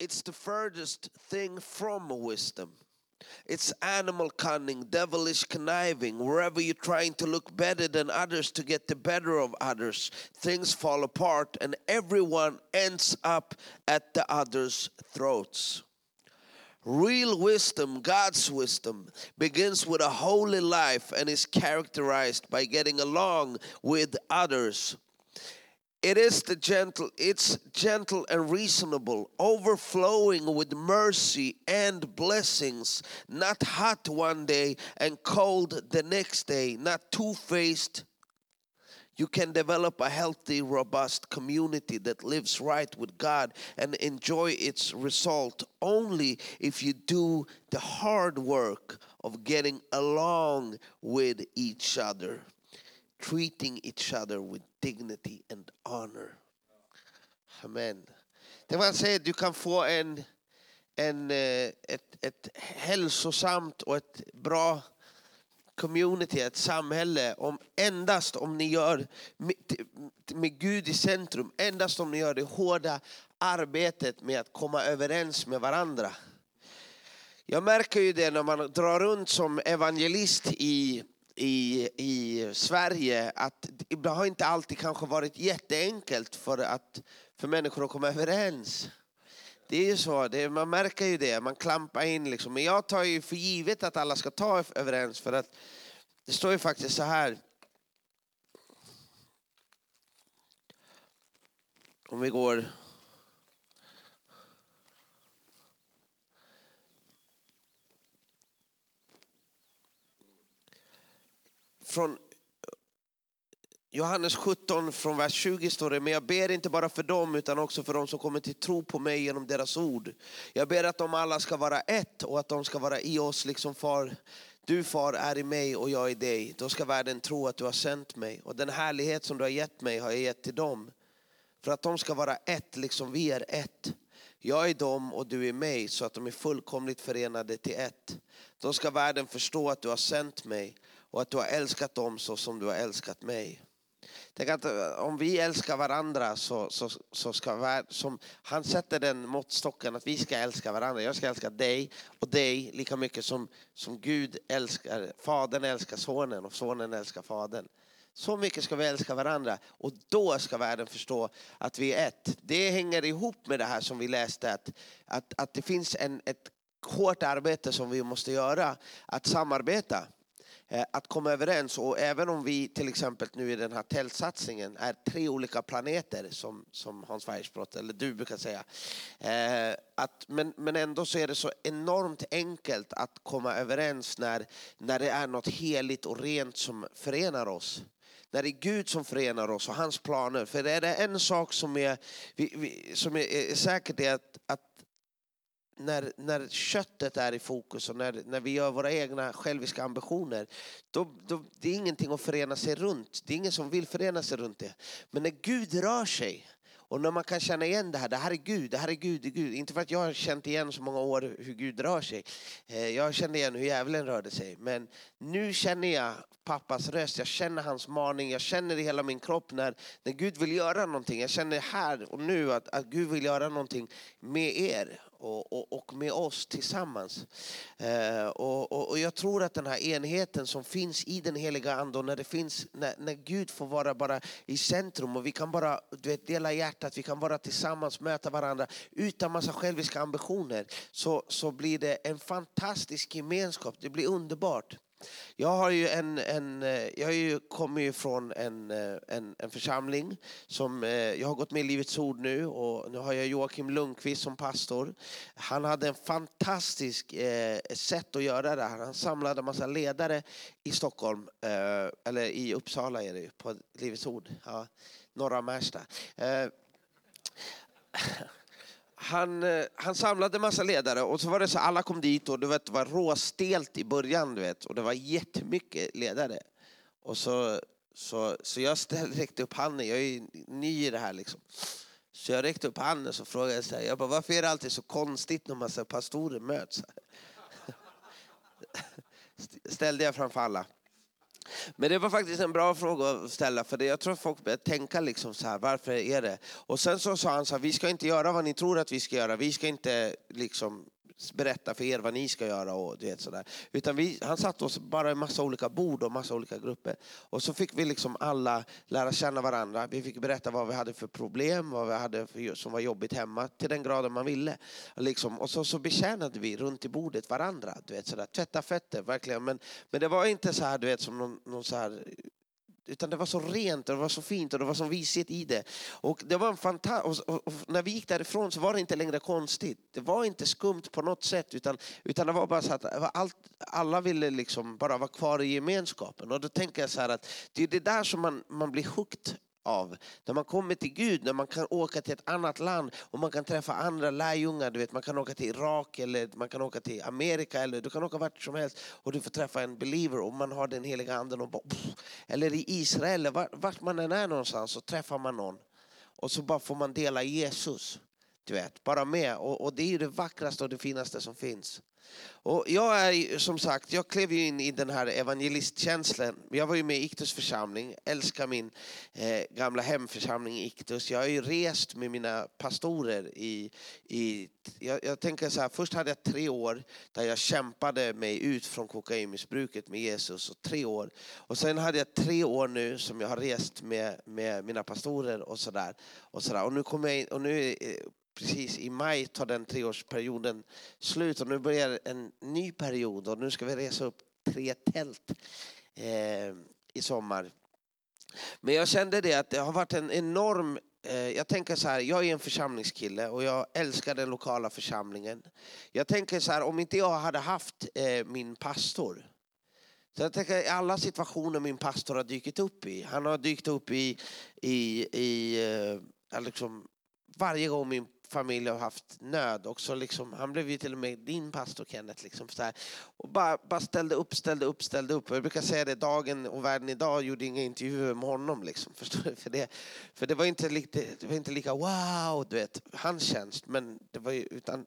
it's the furthest thing from wisdom. It's animal cunning, devilish conniving. Wherever you're trying to look better than others to get the better of others, things fall apart and everyone ends up at the other's throats. Real wisdom, God's wisdom, begins with a holy life and is characterized by getting along with others. It is the gentle, it's gentle and reasonable, overflowing with mercy and blessings, not hot one day and cold the next day, not two faced. You can develop a healthy, robust community that lives right with God and enjoy its result only if you do the hard work of getting along with each other, treating each other with dignity and honor. Amen. Det man säger, du kan få en, en, eh, ett, ett hälsosamt och ett bra community, ett samhälle, om endast om ni gör med, med Gud i centrum, endast om ni gör det hårda arbetet med att komma överens med varandra. Jag märker ju det när man drar runt som evangelist i, i, i Sverige att det har inte alltid kanske varit jätteenkelt för, att, för människor att komma överens. Det är ju så, det, man märker ju det, man klampar in liksom. Men jag tar ju för givet att alla ska ta överens för att det står ju faktiskt så här. Om vi går från Johannes 17 från vers 20 står det, men jag ber inte bara för dem utan också för dem som kommer till tro på mig genom deras ord. Jag ber att de alla ska vara ett och att de ska vara i oss liksom far, du far är i mig och jag i dig. Då ska världen tro att du har sänt mig och den härlighet som du har gett mig har jag gett till dem. För att de ska vara ett liksom vi är ett. Jag är dem och du är mig så att de är fullkomligt förenade till ett. Då ska världen förstå att du har sänt mig och att du har älskat dem så som du har älskat mig. Tänk att eh, om vi älskar varandra så, så, så ska som, han sätter den måttstocken att vi ska älska varandra. Jag ska älska dig och dig lika mycket som, som Gud älskar, Fadern älskar Sonen och Sonen älskar Fadern. Så mycket ska vi älska varandra och då ska världen förstå att vi är ett. Det hänger ihop med det här som vi läste att, att, att det finns en, ett hårt arbete som vi måste göra, att samarbeta. Eh, att komma överens. Och även om vi till exempel nu i den här tältsatsningen är tre olika planeter som, som Hans Weissbrott, eller du brukar säga. Eh, att, men, men ändå så är det så enormt enkelt att komma överens när, när det är något heligt och rent som förenar oss när det är Gud som förenar oss och hans planer. För är det en sak som är, som är, är säkert är att, att när, när köttet är i fokus och när, när vi gör våra egna själviska ambitioner, då, då, det är ingenting att förena sig runt. Det är ingen som vill förena sig runt det. Men när Gud rör sig och när man kan känna igen det här, det här är Gud, det här är Gud, det är Gud. Inte för att jag har känt igen så många år hur Gud rör sig. Eh, jag kände igen hur djävulen rörde sig. Men nu känner jag pappas röst, jag känner hans maning, jag känner i hela min kropp när, när Gud vill göra någonting. Jag känner här och nu att, att Gud vill göra någonting med er och, och, och med oss tillsammans. Eh, och, och, jag tror att den här enheten som finns i den heliga Ande, när, det finns, när, när Gud får vara bara i centrum och vi kan bara du vet, dela hjärtat, vi kan vara tillsammans möta varandra utan massa själviska ambitioner, så, så blir det en fantastisk gemenskap. Det blir underbart. Jag har ju en, en eh, jag ju, kommer ju från en, eh, en, en församling som, eh, jag har gått med i Livets Ord nu och nu har jag Joakim Lundqvist som pastor. Han hade en fantastisk eh, sätt att göra det här. Han samlade en massa ledare i Stockholm, eh, eller i Uppsala är det ju, på Livets Ord, ja, norra Märsta. Eh, han, eh, han samlade massa ledare och så var det så alla kom dit och du vet, det var råstelt i början du vet, och det var jättemycket ledare. Och så, så, så jag ställde, räckte upp handen, jag är ny i det här liksom. Så jag räckte upp handen och frågade så här, jag bara, varför är det alltid så konstigt när massa pastorer möts? Ställde jag framför alla. Men det var faktiskt en bra fråga att ställa för det, jag tror att folk börjar tänka liksom så här, varför är det? Och sen så sa han så här, vi ska inte göra vad ni tror att vi ska göra, vi ska inte liksom berätta för er vad ni ska göra och du vet sådär. Utan vi, han satt oss bara i massa olika bord och massa olika grupper. Och så fick vi liksom alla lära känna varandra. Vi fick berätta vad vi hade för problem, vad vi hade för, som var jobbigt hemma, till den graden man ville. Liksom. Och så, så betjänade vi runt i bordet varandra. Du vet, sådär. Tvätta fötter, verkligen. Men, men det var inte så här, du vet, som någon, någon så här utan det var så rent och det var så fint och det var så vishet i det. Och det var en fanta och, och, och, när vi gick därifrån så var det inte längre konstigt. Det var inte skumt på något sätt utan, utan det var bara så att allt, alla ville liksom bara vara kvar i gemenskapen. Och då tänker jag så här att det är det där som man, man blir hooked av. När man kommer till Gud, när man kan åka till ett annat land och man kan träffa andra lärjungar. Du vet, man kan åka till Irak eller man kan åka till Amerika eller du kan åka vart som helst och du får träffa en believer och man har den heliga anden. Och bara, eller i Israel, vart man än är någonstans så träffar man någon och så bara får man dela Jesus. Du vet, bara med. Och, och det är ju det vackraste och det finaste som finns. Och jag är som sagt, jag klev ju in i den här evangelistkänslan. Jag var ju med i Iktus församling, älskar min eh, gamla hemförsamling Iktus. Jag har ju rest med mina pastorer i, i jag, jag, tänker så här, först hade jag tre år där jag kämpade mig ut från kokainmissbruket med Jesus. Och tre år. Och sen hade jag tre år nu som jag har rest med, med mina pastorer och sådär. Och, så och nu kommer jag in, och nu eh, precis i maj tar den treårsperioden slut och nu börjar en ny period och nu ska vi resa upp tre tält eh, i sommar. Men jag kände det att det har varit en enorm eh, jag tänker så här, jag är en församlingskille och jag älskar den lokala församlingen. Jag tänker så här, om inte jag hade haft eh, min pastor så jag tänker i alla situationer min pastor har dykt upp i. Han har dykt upp i, i, i eh, liksom, varje gång min familj har haft nöd. också. liksom, han blev ju till och med din pastor Kenneth. Liksom, så här. Och bara, bara ställde upp, ställde upp, ställde upp. Jag brukar säga det, Dagen och Världen idag gjorde inga intervjuer med honom. Liksom, förstår du? För, det, för det, var inte lika, det var inte lika wow, du vet, hans tjänst. Men det var ju, utan,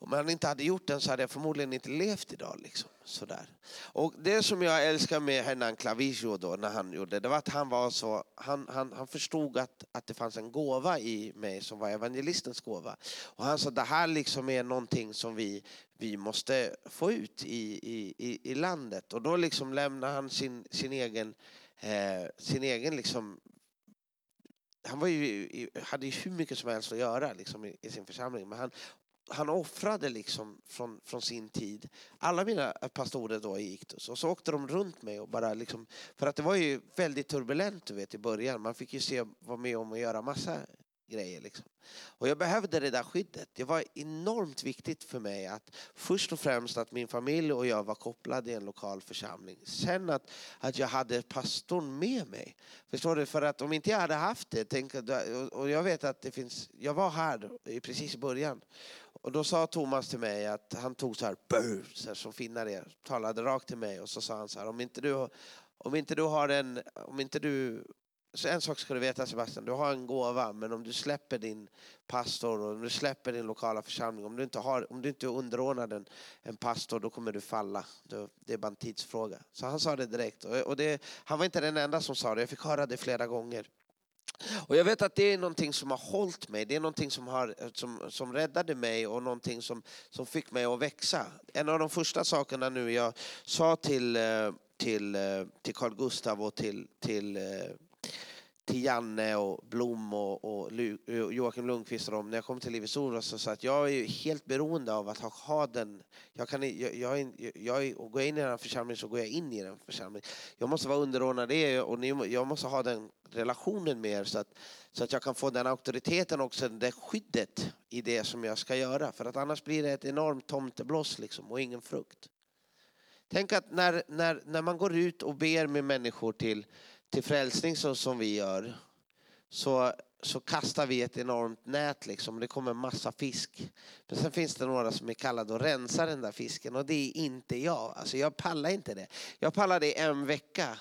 om han inte hade gjort den så hade jag förmodligen inte levt idag. Liksom. Sådär. Och det som jag älskar med Hernan Clavijo då, när han gjorde det var att han var så, han, han, han förstod att, att det fanns en gåva i mig som var evangelistens gåva. Och han sa det här liksom är någonting som vi, vi måste få ut i, i, i landet. Och då liksom lämnade han sin, sin egen, eh, sin egen liksom han var ju, hade ju hur mycket som helst att göra liksom, i, i, sin församling. Men han han offrade liksom från, från sin tid. Alla mina pastorer då i Iktus. Och så åkte de runt mig och bara liksom, för att det var ju väldigt turbulent du vet i början. Man fick ju se, vara med om att göra massa grejer liksom. Och jag behövde det där skyddet. Det var enormt viktigt för mig att först och främst att min familj och jag var kopplade i en lokal församling. Sen att, att jag hade pastorn med mig. Förstår du? För att om inte jag hade haft det, tänk, och jag vet att det finns, jag var här precis i början och då sa Thomas till mig att han tog så här, så här som finnar är, talade rakt till mig och så sa han så här, om inte du, om inte du har en, om inte du så en sak ska du veta Sebastian, du har en gåva men om du släpper din pastor och om du släpper din lokala församling, om du inte, har, om du inte är underordnad en, en pastor då kommer du falla. Det är bara en tidsfråga. Så han sa det direkt och det, han var inte den enda som sa det, jag fick höra det flera gånger. Och jag vet att det är någonting som har hållit mig, det är någonting som, har, eh, som, som räddade mig och någonting som, som fick mig att växa. En av de första sakerna nu jag sa till, eh, till, eh, till Carl Gustav och till, till till Janne och Blom och, och Joakim Lundqvist och dem. När jag kom till Livets Ord så sa att jag är helt beroende av att ha, ha den. Jag kan, jag, jag, jag, går jag in i den här församlingen så går jag in i den församlingen. Jag måste vara underordnad det och jag måste ha den relationen med er så att, så att jag kan få den auktoriteten också, det skyddet i det som jag ska göra. För att annars blir det ett enormt tomtebloss liksom och ingen frukt. Tänk att när, när, när man går ut och ber med människor till till frälsning så som vi gör så, så kastar vi ett enormt nät liksom. Det kommer massa fisk. Men sen finns det några som är kallade att rensa den där fisken och det är inte jag. Alltså jag pallar inte det. Jag pallar det en vecka.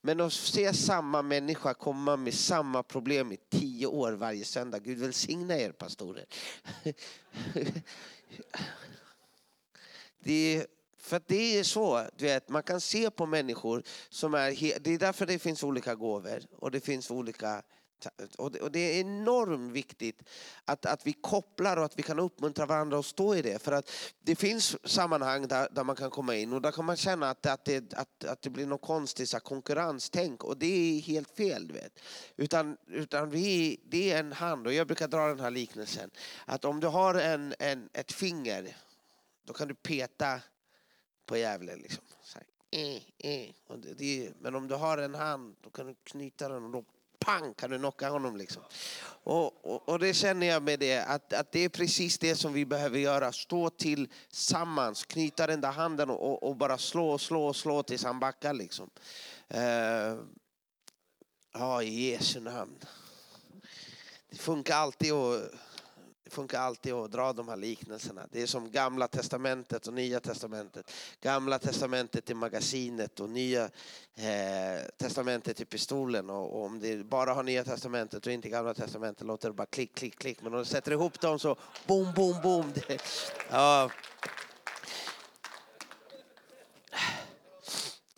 Men att se samma människa komma med samma problem i tio år varje söndag. Gud välsigna er pastorer. Det är för det är så, du vet, man kan se på människor som är... Det är därför det finns olika gåvor och det finns olika och det, är enormt viktigt att, att vi kopplar och att vi kan uppmuntra varandra att stå i det. För att det finns sammanhang där, där man kan komma in och där kan man känna att, att, det, att, att det blir något konstigt så konkurrenstänk och det är helt fel. Du vet. Utan, utan vi, det är en hand och jag brukar dra den här liknelsen. Att om du har en, en, ett finger då kan du peta på djävulen. Liksom. Så eh, eh. Det, det, men om du har en hand då kan du knyta den och då pang kan du knocka honom. Liksom. Och, och, och, det känner jag med det, att, att det är precis det som vi behöver göra. Stå tillsammans, knyta den där handen och, och bara slå och slå och slå tills han backar. Liksom. Uh, ja, i Jesu namn. Det funkar alltid att det funkar alltid att dra de här liknelserna. Det är som gamla testamentet och nya testamentet. Gamla testamentet i magasinet och nya eh, testamentet i pistolen. Och, och, om det bara har nya testamentet och inte gamla testamentet låter det bara klick, klick, klick. Men om du sätter ihop dem så boom, boom, boom. Det, ja.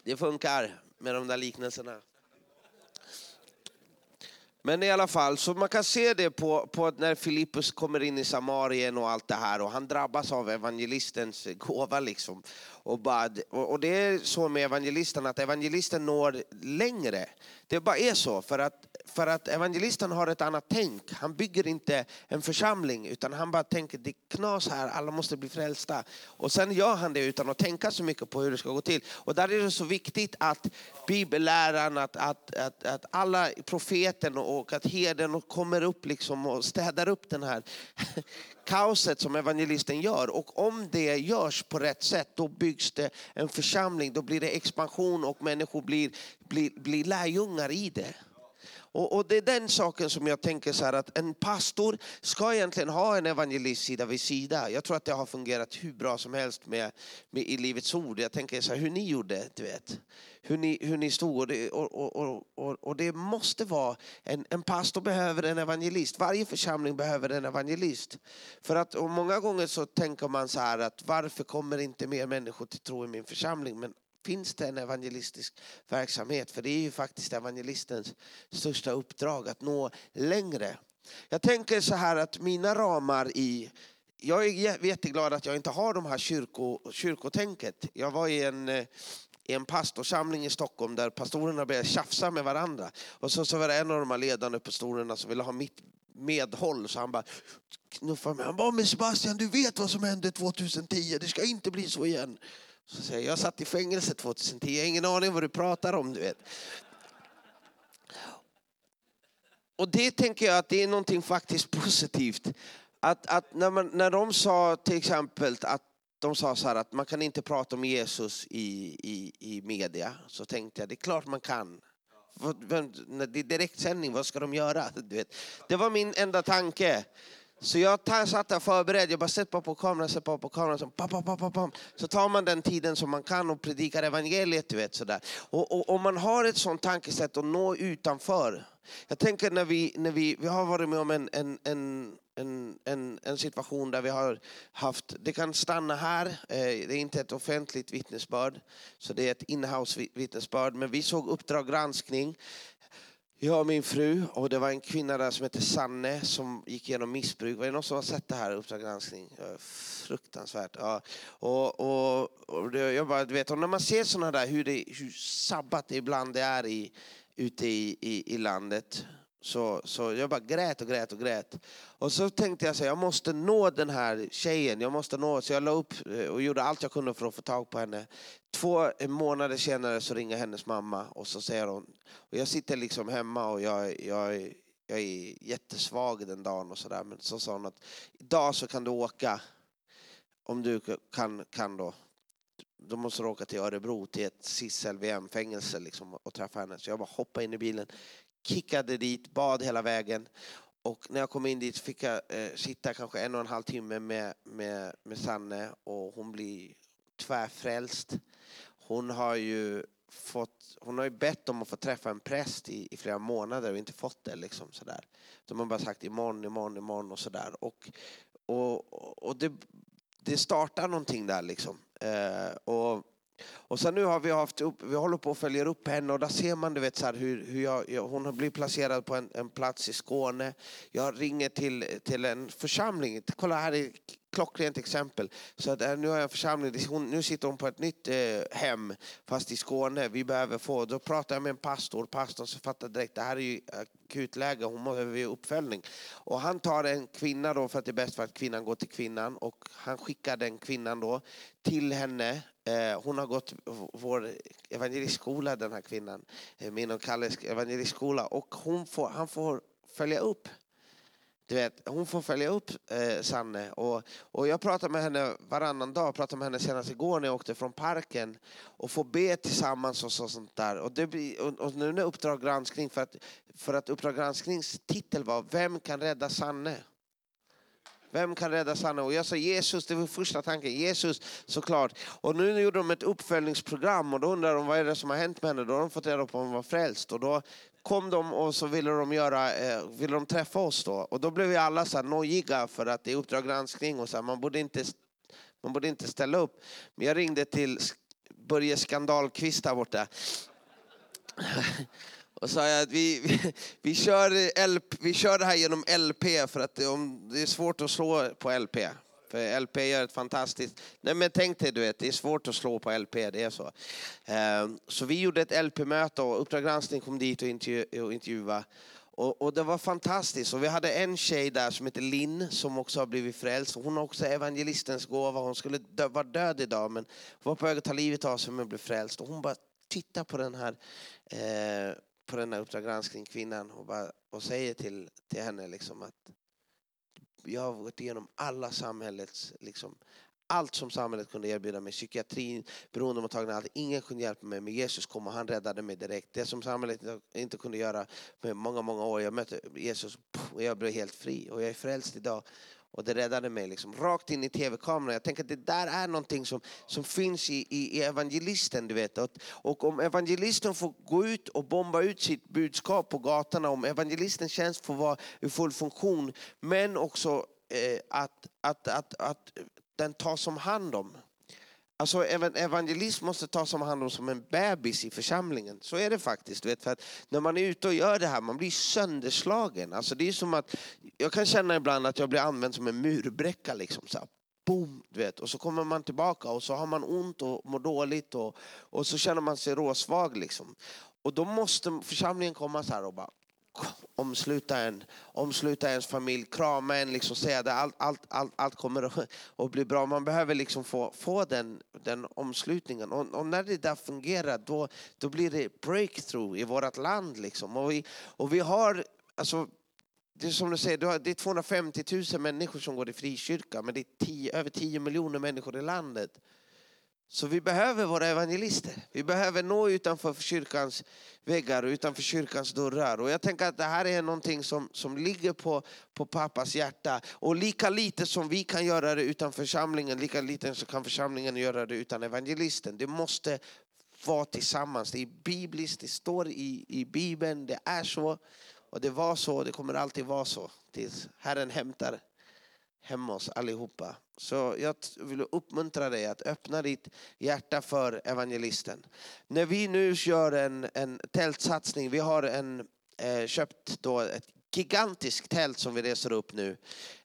det funkar med de där liknelserna. Men i alla fall, så man kan se det på, på när Filippus kommer in i Samarien och allt det här och han drabbas av evangelistens gåva liksom. Och, bara, och det är så med evangelisten att evangelisten når längre. Det bara är så för att för att evangelisten har ett annat tänk. Han bygger inte en församling utan han bara tänker det är knas här, alla måste bli frälsta. Och sen gör han det utan att tänka så mycket på hur det ska gå till. Och där är det så viktigt att bibelläran, att, att, att, att alla profeten och att herden kommer upp liksom och städar upp den här kaoset som evangelisten gör. Och om det görs på rätt sätt då byggs det en församling, då blir det expansion och människor blir, blir, blir lärjungar i det. Och, och, det är den saken som jag tänker så här att en pastor ska egentligen ha en evangelist sida vid sida. Jag tror att det har fungerat hur bra som helst med, med i Livets Ord. Jag tänker så här, hur ni gjorde, du vet. Hur ni, hur ni stod. Och, och, och, och det måste vara, en, en pastor behöver en evangelist. Varje församling behöver en evangelist. För att och många gånger så tänker man så här att varför kommer inte mer människor till tro i min församling? Men finns det en evangelistisk verksamhet. För det är ju faktiskt evangelistens största uppdrag att nå längre. Jag tänker så här att mina ramar i jag är jätteglad att jag inte har de här kyrko, kyrkotänket. Jag var i en, i en pastorsamling i Stockholm där pastorerna började tjafsa med varandra. Och så, så var det en av de här ledande pastorerna som ville ha mitt medhåll. Så han bara knuffade mig. Han bara, men Sebastian du vet vad som hände 2010, det ska inte bli så igen. Så säger jag, jag satt i fängelse 2010, jag har ingen aning vad du pratar om. Du vet. Och det tänker jag att det är någonting faktiskt positivt. Att, att när, man, när de sa till exempel att de sa så här att man kan inte prata om Jesus i, i, i media. Så tänkte jag, det är klart man kan. Det är direktsändning, vad ska de göra? Du vet. Det var min enda tanke. Så jag tar, satt där förberedd, jag bara sett bara på kameran, sett bara på kameran. Så, pam, pam, pam, pam. så tar man den tiden som man kan och predikar evangeliet. Du vet, sådär. Och, och om man har ett sånt tankesätt att nå utanför. Jag tänker när vi, när vi, vi har varit med om en, en, en en, en, en, situation där vi har haft, det kan stanna här, eh, det är inte ett offentligt vittnesbörd, så det är ett inhouse vittnesbörd, men vi såg Uppdrag granskning jag och min fru och det var en kvinna där som hette Sanne som gick igenom missbruk. Var det någon som har sett det här, Uppdrag granskning? Fruktansvärt. Ja. Och, och, och det, jag bara, du vet, och när man ser sådana där, hur, det, hur sabbat det ibland det är i, ute i, i, i landet. Så, så jag bara grät och grät och grät. Och så tänkte jag så jag måste nå den här tjejen. Jag måste nå, så jag la upp eh, och gjorde allt jag kunde för att få tag på henne. Två månader senare så ringer hennes mamma och så säger hon, och jag sitter liksom hemma och jag, jag, jag är jättesvag den dagen och sådär. Men så sa hon att idag så kan du åka, om du kan, kan då, då måste du åka till Örebro till ett SIS-LVM-fängelse liksom, och träffa henne. Så jag bara hoppade in i bilen, kickade dit, bad hela vägen. Och när jag kom in dit fick jag eh, sitta kanske en och en halv timme med, med, med Sanne och hon blir tvärfrälst. Hon har ju fått, hon har ju bett om att få träffa en präst i, i flera månader och inte fått det. Liksom, sådär. De har bara sagt imorgon, imorgon, imorgon och sådär. Och, och, och det, det startar någonting där liksom. Eh, och och sen nu har vi haft upp, vi håller på att följa upp henne och där ser man du vet, så här, hur, hur jag, jag, hon har blivit placerad på en, en, plats i Skåne. Jag ringer till, till en församling. Kolla här är klockrent exempel. Så att, eh, nu har jag en församling, hon, nu sitter hon på ett nytt eh, hem fast i Skåne. Vi behöver få, då pratar jag med en pastor, pastorn så fattar direkt det här är ju akutläge, hon behöver uppföljning. Och han tar en kvinna då för att det är bäst för att kvinnan går till kvinnan och han skickar den kvinnan då till henne Eh, hon har gått vår evangelistskola, den här kvinnan, eh, min och Kalles evangelistskola. Och hon får, han får följa upp. Du vet, hon får följa upp eh, Sanne. Och, och jag pratar med henne varannan dag. Jag pratade med henne senast igår när jag åkte från parken. Och får be tillsammans och så, sånt där. Och, det blir, och, och nu när Uppdrag granskning, för att, för att Uppdrag gransknings titel var Vem kan rädda Sanne? Vem kan rädda Sanna? Och jag sa Jesus, det var första tanken. Jesus såklart. Och nu gjorde de ett uppföljningsprogram och då undrar de vad är det som har hänt med henne. Då har de fått reda på att hon var frälst. Och då kom de och så ville de, göra, eh, ville de träffa oss då. Och då blev vi alla så här nojiga för att det är Uppdrag granskning och så här, man, borde inte, man borde inte ställa upp. Men jag ringde till Börje Skandalkvist där borta. och sa jag att vi, vi, vi, kör LP, vi kör det här genom LP för att det, om, det är svårt att slå på LP. För LP gör ett fantastiskt... Nej men tänk dig, du vet, det är svårt att slå på LP, det är så. Ehm, så vi gjorde ett LP-möte och Uppdrag granskning kom dit och, intervju, och intervjuade. Och, och, det var fantastiskt. Och vi hade en tjej där som heter Linn som också har blivit frälst. Hon har också evangelistens gåva. Hon skulle dö, vara död idag men var på väg att ta livet av sig men blev frälst. Och hon bara tittar på den här eh, på den här Uppdrag granskning kvinnan och, bara, och säger till, till henne liksom att jag har gått igenom alla samhällets, liksom, allt som samhället kunde erbjuda mig, psykiatrin, beroendemottagning, allt. Ingen kunde hjälpa mig, men Jesus kom och han räddade mig direkt. Det som samhället inte kunde göra med många, många år. Jag mötte Jesus och jag blev helt fri och jag är frälst idag. Och det räddade mig liksom rakt in i tv-kameran. Jag tänker att det där är någonting som, som finns i, i, i evangelisten. Du vet. Och, och om evangelisten får gå ut och bomba ut sitt budskap på gatorna, om evangelistens tjänst får vara i full funktion, men också eh, att, att, att, att den tas om hand om. Alltså evangelism måste tas om hand om som en bebis i församlingen. Så är det faktiskt. Vet, för att när man är ute och gör det här, man blir sönderslagen. Alltså det är som att, jag kan känna ibland att jag blir använd som en murbräcka. Liksom, så här, boom, du vet. Och så kommer man tillbaka och så har man ont och mår dåligt och, och så känner man sig råsvag. Liksom. Och då måste församlingen komma så här och bara omsluta en, omsluta ens familj, krama en, liksom säga att allt, allt, allt, allt kommer att, bli bra. Man behöver liksom få, få den, den omslutningen. Och, och, när det där fungerar då, då blir det breakthrough i vårt land. Liksom. Och, vi, och vi har, alltså, det är som du säger, det är 250 000 människor som går i frikyrka men det är 10, över 10 miljoner människor i landet. Så vi behöver våra evangelister. Vi behöver nå utanför kyrkans väggar och utanför kyrkans dörrar. Och jag tänker att det här är någonting som, som ligger på, på pappas hjärta. Och lika lite som vi kan göra det utan församlingen, lika lite så kan församlingen göra det utan evangelisten. Det måste vara tillsammans. Det är bibliskt, det står i, i Bibeln, det är så. Och det var så, det kommer alltid vara så. Tills Herren hämtar hemma hos allihopa. Så jag vill uppmuntra dig att öppna ditt hjärta för evangelisten. När vi nu gör en, en tältsatsning, vi har en, eh, köpt då ett gigantiskt tält som vi reser upp nu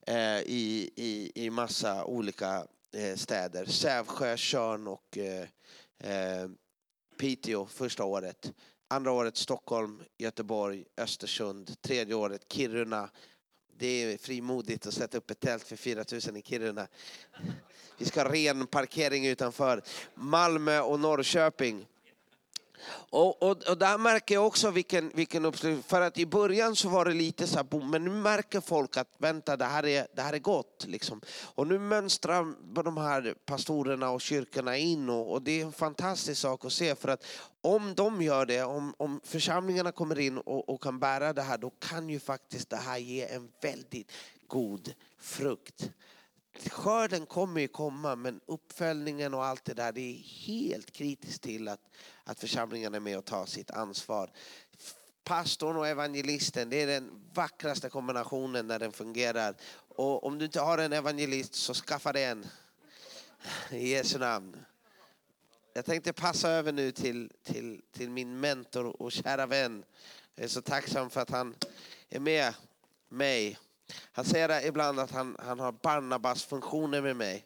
eh, i, i, i massa olika eh, städer. Sävsjö, Tjörn och eh, eh, Piteå första året. Andra året Stockholm, Göteborg, Östersund. Tredje året Kiruna, det är frimodigt att sätta upp ett tält för 4 000 i Kiruna. Vi ska ha ren parkering utanför. Malmö och Norrköping. Och, och, och, där märker jag också vilken, vilken uppslutning. För att i början så var det lite så här, boom, men nu märker folk att vänta, det här är, det här är gott. Liksom. Och nu mönstrar de här pastorerna och kyrkorna in och, och, det är en fantastisk sak att se. För att om de gör det, om, om församlingarna kommer in och, och kan bära det här, då kan ju faktiskt det här ge en väldigt god frukt. Skörden kommer ju komma men uppföljningen och allt det där det är helt kritiskt till att, att församlingen är med och tar sitt ansvar. Pastorn och evangelisten det är den vackraste kombinationen när den fungerar. Och om du inte har en evangelist så skaffa dig en. I Jesu namn. Jag tänkte passa över nu till, till, till min mentor och kära vän. Jag är så tacksam för att han är med mig. Han säger ibland att han, han har Barnabas-funktioner med mig.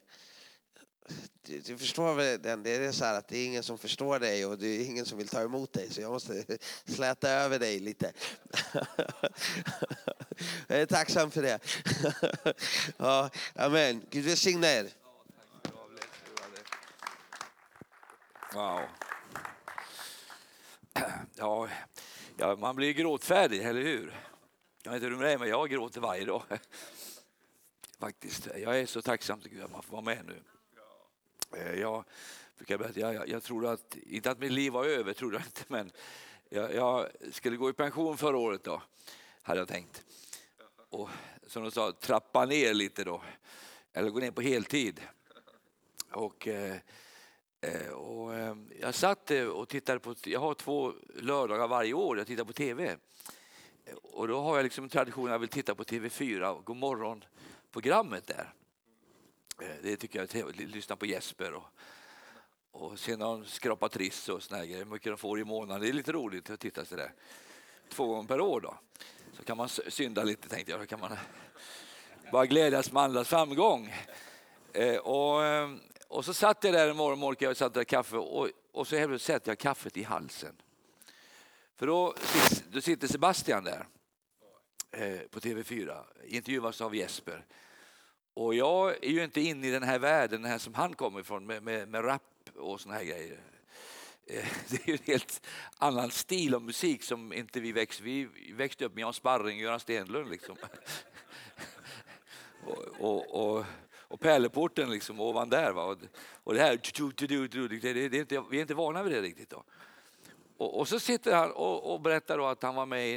Du, du, förstår väl den? Det är så att det är ingen som förstår dig och det är ingen som vill ta emot dig så jag måste släta över dig lite. Jag är tacksam för det. Ja, amen. Gud välsigne er. Wow. Ja, ja, man blir gråtfärdig, eller hur? Jag vet inte hur det är men jag gråter varje dag. Faktiskt. Jag är så tacksam till Gud att man får vara med nu. Eh, jag, jag, jag trodde att, inte att mitt liv var över, trodde jag inte, men jag, jag skulle gå i pension förra året då, hade jag tänkt. Och som de sa, trappa ner lite då, eller gå ner på heltid. Och eh, eh och eh, jag satt eh, och tittade på, jag har två lördagar varje år jag tittar på TV. Och då har jag liksom en tradition att jag vill titta på TV4, Godmorgon-programmet där. Eh, det tycker jag är trevligt, lyssna på Jesper och, och sen har de skrapat triss och såna grejer, hur mycket de får i månaden. Det är lite roligt att titta sådär två gånger per år då. Så kan man synda lite tänkte jag, så kan man bara glädjas med andras framgång. Eh, och eh, och så satt jag där en morgon, och och satt där kaffe och, och så helt sätter jag kaffet i halsen. För då, då sitter Sebastian där eh, på TV4, intervjuas av Jesper. Och jag är ju inte inne i den här världen den här som han kommer ifrån med, med, med rap och såna här grejer. Eh, det är ju en helt annan stil av musik som inte vi växte Vi växte upp med Jan Sparring och Göran Stenlund. Liksom. och, och, och och pärleporten liksom ovan där. Va? Och, det här, det, det är inte, vi är inte vana vid det riktigt. Då. Och, och så sitter han och, och berättar att han var med i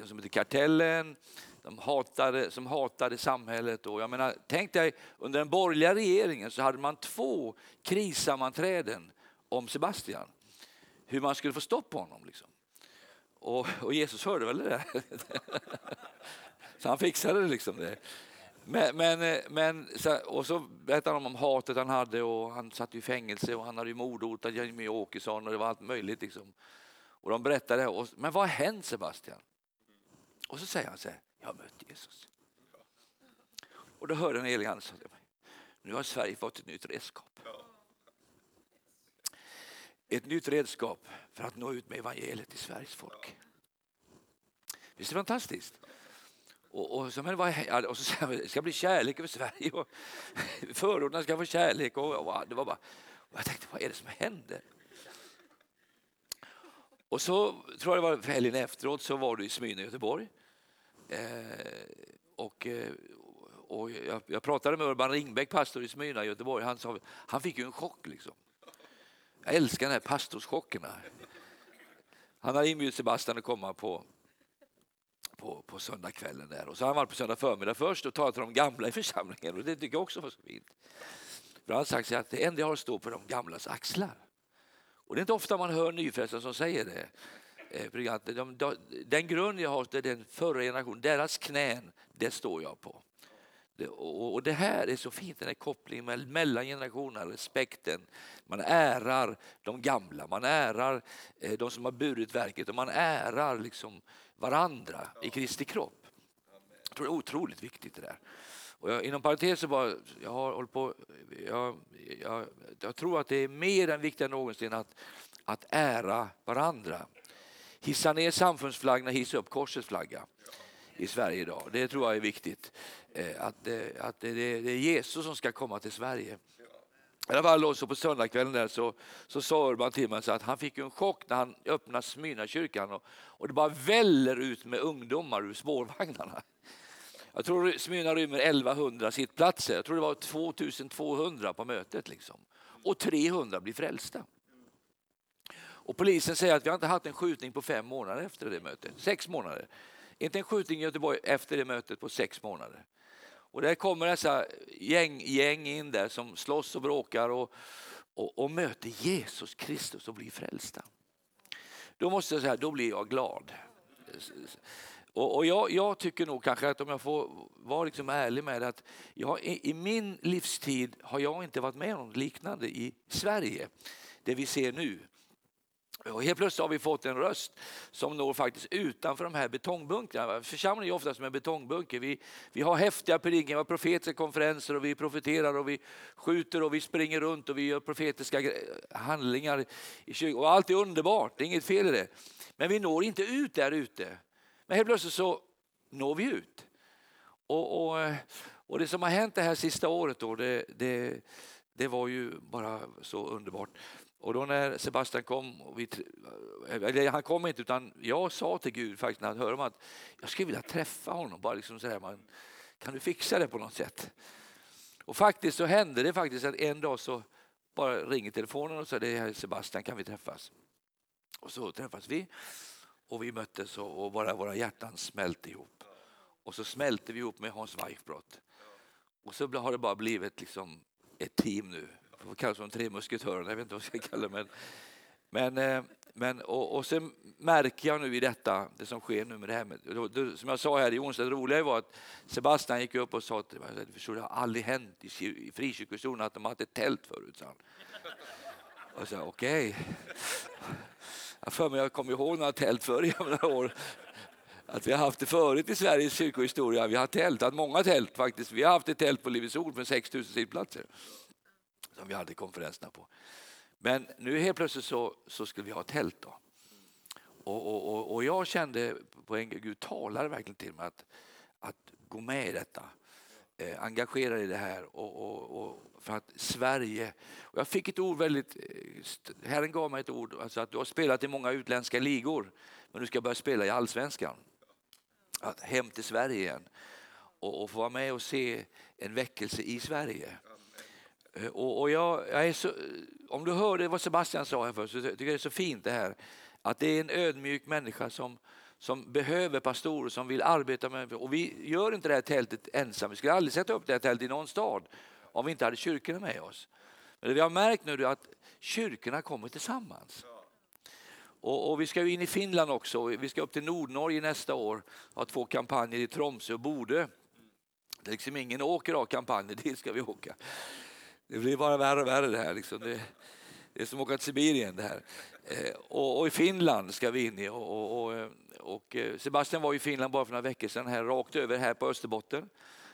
en som heter Kartellen, de hatade, som hatade samhället. Och jag menar, tänk dig, under den borgerliga regeringen så hade man två krissammanträden om Sebastian. Hur man skulle få stopp på honom. Liksom. Och, och Jesus hörde väl det där. så han fixade det. Liksom det. Men, men, men, och så berättade han om hatet han hade och han satt i fängelse och han hade mordhotat Jimmie Åkesson och det var allt möjligt. Liksom. Och de berättade, och, men vad har hänt Sebastian? Och så säger han så här, jag har mött Jesus. Och då hörde den helige Ande säga. nu har Sverige fått ett nytt redskap. Ett nytt redskap för att nå ut med evangeliet till Sveriges folk. Visst är det fantastiskt? Och, och, så, men vad, och så det ska bli kärlek över Sverige och förorterna ska få kärlek. Och, och, det var bara, och jag tänkte, vad är det som händer? Och så tror jag det var helgen efteråt så var du i Smyrna i Göteborg. Eh, och, eh, och jag, jag, pratade med Urban Ringbäck, pastor i Smyrna i Göteborg. Han, sa, han fick ju en chock. Liksom. Jag älskar de här pastorschockerna. Han har inbjudit Sebastian att komma på på, på söndagskvällen där. Och så han varit på söndag förmiddag först och talat till de gamla i församlingen och det tycker jag också var så fint. För han har sagt att det enda jag har att stå på de gamlas axlar. Och det är inte ofta man hör nyfrälsta som säger det. Eh, den grund jag har, det är den förra generationen, deras knän, det står jag på. Och det här är så fint, den här kopplingen mellan generationerna, respekten. Man ärar de gamla, man ärar eh, de som har burit verket och man ärar liksom varandra i Kristi kropp. Jag tror det är otroligt viktigt det där. Och jag, inom parentes så bara, jag har hållit på, jag, jag, jag, tror att det är mer än viktigt än någonsin att, att ära varandra. Hissa ner samfundsflaggan, hissa upp korsets flagga i Sverige idag. Det tror jag är viktigt. Eh, att, att det, det är Jesus som ska komma till Sverige. I alla fall så på söndagskvällen där så, så sa Urban till mig att han fick en chock när han öppnade Smyrnakyrkan och, och det bara väller ut med ungdomar ur spårvagnarna. Jag tror Smyrna rymmer 1100 sittplatser. Jag tror det var 2200 på mötet. Liksom. Och 300 blir frälsta. Och polisen säger att vi har inte haft en skjutning på fem månader efter det mötet. Sex månader. Inte en skjutning i Göteborg efter det mötet på sex månader. Och där kommer dessa gäng, gäng in där som slåss och bråkar och, och, och möter Jesus Kristus och blir frälsta. Då måste jag säga, då blir jag glad. Och, och jag, jag, tycker nog kanske att om jag får vara liksom ärlig med det, att jag, i, i, min livstid har jag inte varit med om något liknande i Sverige. Det vi ser nu. Och helt plötsligt har vi fått en röst som når faktiskt utanför de här betongbunkrarna. Församlingen är ofta som en betongbunker. Vi, vi har häftiga predikningar, vi har profetiska konferenser och vi profeterar och vi skjuter och vi springer runt och vi gör profetiska handlingar i kyrkan. Och allt är underbart, det är inget fel i det. Men vi når inte ut där ute. Men helt plötsligt så når vi ut. Och, och, eh, och det som har hänt det här sista året då, det, det, det var ju bara så underbart. Och då när Sebastian kom, vi, eh, eller han kom inte utan jag sa till Gud faktiskt när han hörde om att jag skulle vilja träffa honom. Bara liksom så här, man, kan du fixa det på något sätt? Och faktiskt så hände det faktiskt att en dag så bara ringer telefonen och säger det är Sebastian, kan vi träffas? Och så träffas vi och vi möttes och, bara våra hjärtan smälte ihop. Och så smälte vi ihop med Hans Weichbrott. Och så har det bara blivit liksom ett team nu får kallas de tre musketörerna, jag vet inte vad jag ska kalla det. Men, men, eh, men, och, och sen märker jag nu i detta, det som sker nu med det här, med, som jag sa här i onsdag, det roliga var att Sebastian gick upp och sa att det har aldrig hänt i, i frikyrkozonen att de har haft ett tält förut. sa han. Och jag sa okej. Okay. Jag för mig, jag kommer ihåg några tält förr i några år. Att vi har haft det förut i Sveriges kyrkohistoria. Vi har tältat, många tält faktiskt. Vi har haft ett tält på Livets Ord med 6 000 sittplatser som vi hade konferenserna på. Men nu helt plötsligt så, så skulle vi ha tält. Då. Och, och, och, och jag kände på en Gud talade verkligen till mig att, att gå med i detta. Eh, engagera i det här. Och, och, och, för att Sverige... Och jag fick ett ord väldigt... Eh, Herren gav mig ett ord, alltså att du har spelat i många utländska ligor men du ska börja spela i allsvenskan. Att hem till Sverige igen och, och få vara med och se en väckelse i Sverige. Eh, och, och jag, jag, är så, om du hörde vad Sebastian sa här först så tycker jag det är så fint det här att det är en ödmjuk människa som, som behöver pastorer som vill arbeta med och vi gör inte det här tältet ensam. Vi skulle aldrig sätta upp det här tältet i någon stad om vi inte hade kyrkorna med oss. Men det vi har märkt nu är att kyrkorna kommer tillsammans. Och, och, vi ska in i Finland också. Vi ska upp till Nordnorge nästa år och ha två kampanjer i Tromsö och Bodö. Det är liksom ingen åker av kampanjer, dit ska vi åka. Det blir bara värre och värre det här. Liksom. Det, det är som att åka till Sibirien det här. Eh, och, och, i Finland ska vi in i. Och, och, och, eh, Sebastian var i Finland bara för några veckor sedan, här, rakt över här på Österbotten.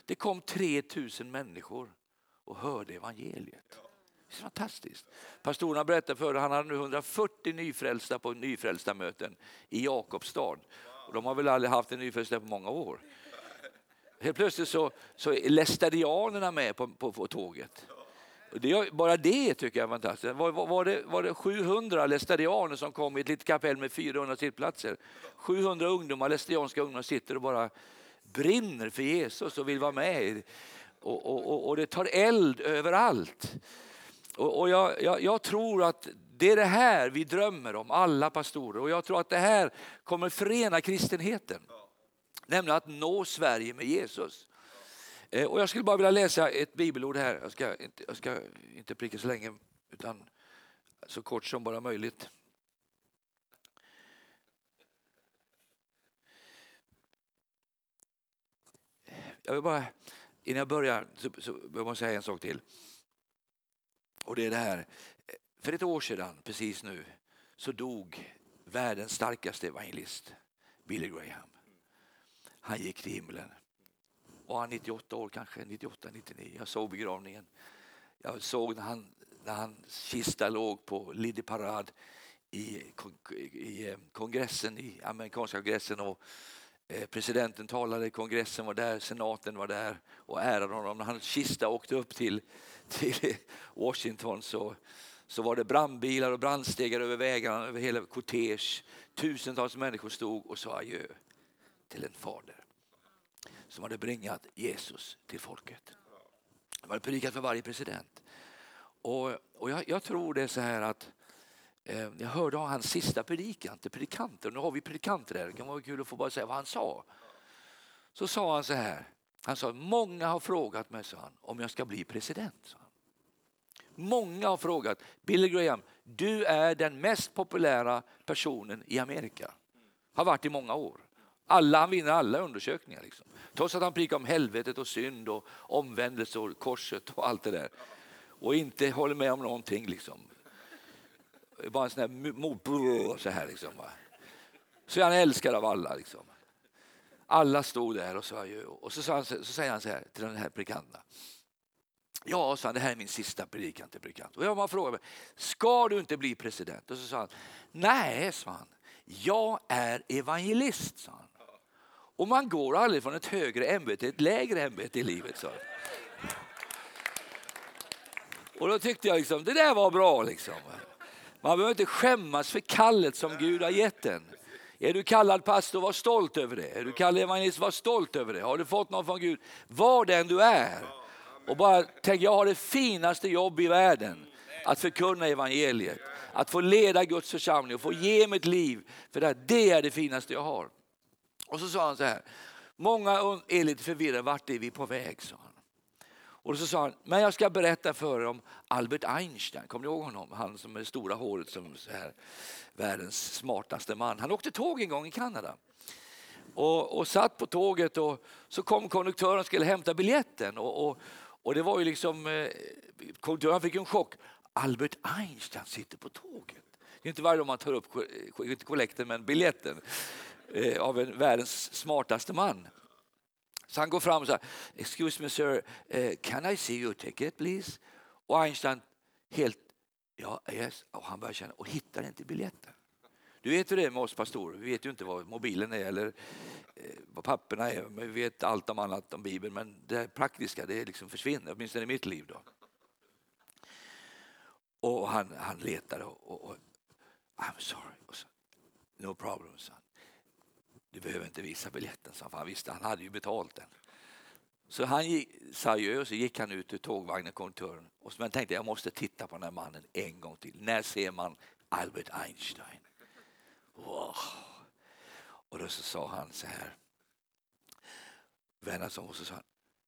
Det kom 3000 människor och hörde evangeliet. Det är fantastiskt. Pastorerna berättade för han hade nu 140 nyfrälsta på nyfrälsta möten i Jakobstad. Och de har väl aldrig haft en nyfrälsta på många år. Helt plötsligt så, så är lästadianerna med på, på, på tåget. Det, bara det tycker jag är fantastiskt. Var, var, det, var det 700 lästadianer som kom i ett litet kapell med 400 sittplatser? 700 ungdomar, lästadianska ungdomar sitter och bara brinner för Jesus och vill vara med. Och, och, och det tar eld överallt. Och, och jag, jag, jag tror att det är det här vi drömmer om, alla pastorer. Och jag tror att det här kommer förena kristenheten. Nämligen att nå Sverige med Jesus. Eh, och jag skulle bara vilja läsa ett bibelord här. Jag ska inte, jag ska inte pricka så länge, utan så kort som bara möjligt. Jag vill bara, innan jag börjar, så, så jag säga en sak till. Och det är det här. För ett år sedan, precis nu, så dog världens starkaste evangelist, Billy Graham. Han gick till himlen var han 98 år kanske, 98, 99. Jag såg begravningen. Jag såg när, han, när hans kista låg på Liddy Parad i, i eh, kongressen, i amerikanska kongressen och eh, presidenten talade, kongressen var där, senaten var där och ärade honom. När hans kista åkte upp till, till Washington så, så var det brandbilar och brandstegar över vägarna, över hela kortege. Tusentals människor stod och sa adjö till en fader som hade bringat Jesus till folket. Det hade predikat för varje president. Och, och jag, jag tror det är så här att eh, jag hörde hans sista predikan till predikanter. Nu har vi predikanter här, det kan vara kul att få bara säga vad han sa. Så sa han så här, han sa många har frågat mig sa han, om jag ska bli president. Många har frågat, Billy Graham, du är den mest populära personen i Amerika. Har varit i många år. Alla, han vinner alla undersökningar. Liksom. Trots att han predikar om helvetet och synd och omvändelse och korset och allt det där. Och inte håller med om någonting. Liksom. Bara en sån här mot... Så här liksom. Så är han älskad av alla. Liksom. Alla stod där och, ju, och så, han, så säger han så här till den här predikanten. Ja, sa han, det här är min sista predikan till predikant. Och jag bara frågade mig, ska du inte bli president? Och så sa han, nej, sa han, jag är evangelist, sa han. Och man går aldrig från ett högre ämbete till ett lägre ämbete i livet. Så. Och då tyckte jag liksom, det där var bra. Liksom. Man behöver inte skämmas för kallet som Gud har gett en. Är du kallad pastor, var stolt över det. Är du kallad evangelist, var stolt över det. Har du fått något från Gud, var den du är. Och bara tänk, jag har det finaste jobb i världen. Att förkunna evangeliet, att få leda Guds församling och få ge mitt liv. För det, det är det finaste jag har. Och så sa han så här, många är lite förvirrade, vart är vi på väg? sa han. Och så sa han, men jag ska berätta för er om Albert Einstein, kommer ni ihåg honom? Han som med det stora håret som så här, världens smartaste man. Han åkte tåg en gång i Kanada. Och, och satt på tåget och så kom konduktören och skulle hämta biljetten. Och, och, och det var ju liksom, eh, konduktören fick en chock. Albert Einstein sitter på tåget. Det är inte varje dag man tar upp, inte kollekten men biljetten Eh, av en världens smartaste man. Så han går fram och säger, excuse me sir, eh, can I see your ticket please? Och Einstein helt, ja, yes. Och han börjar känna, och hittar inte biljetten. Du vet hur det är med oss pastorer, vi vet ju inte vad mobilen är eller eh, vad papperna är. Men vi vet allt om annat om Bibeln, men det praktiska det liksom försvinner, åtminstone i mitt liv. Då. Och han, han letar och, och, och I'm sorry. Så, no problem, son. Du behöver inte visa biljetten, sa han, för han visste han hade ju betalt den. Så han gick, seriöst så gick han ut ur tågvagnen, konduktören. Och så tänkte jag måste titta på den här mannen en gång till. När ser man Albert Einstein? Wow. Och då så sa han så här. Vänner som och så sa han,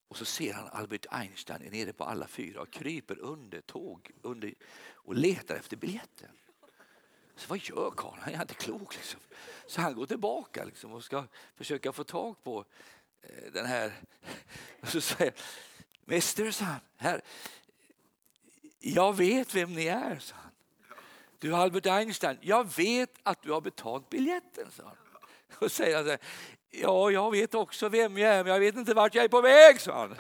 och så ser han Albert Einstein nere på alla fyra och kryper under tåg under, och letar efter biljetten. Så vad gör karln? Han är inte klok. Liksom. Så han går tillbaka liksom, och ska försöka få tag på eh, den här. Och så säger Mäster, sa han, här, jag vet vem ni är, sa han. Du Albert Einstein, jag vet att du har betalt biljetten, sa han. Och säger han så här, ja, jag vet också vem jag är, men jag vet inte vart jag är på väg, sa han.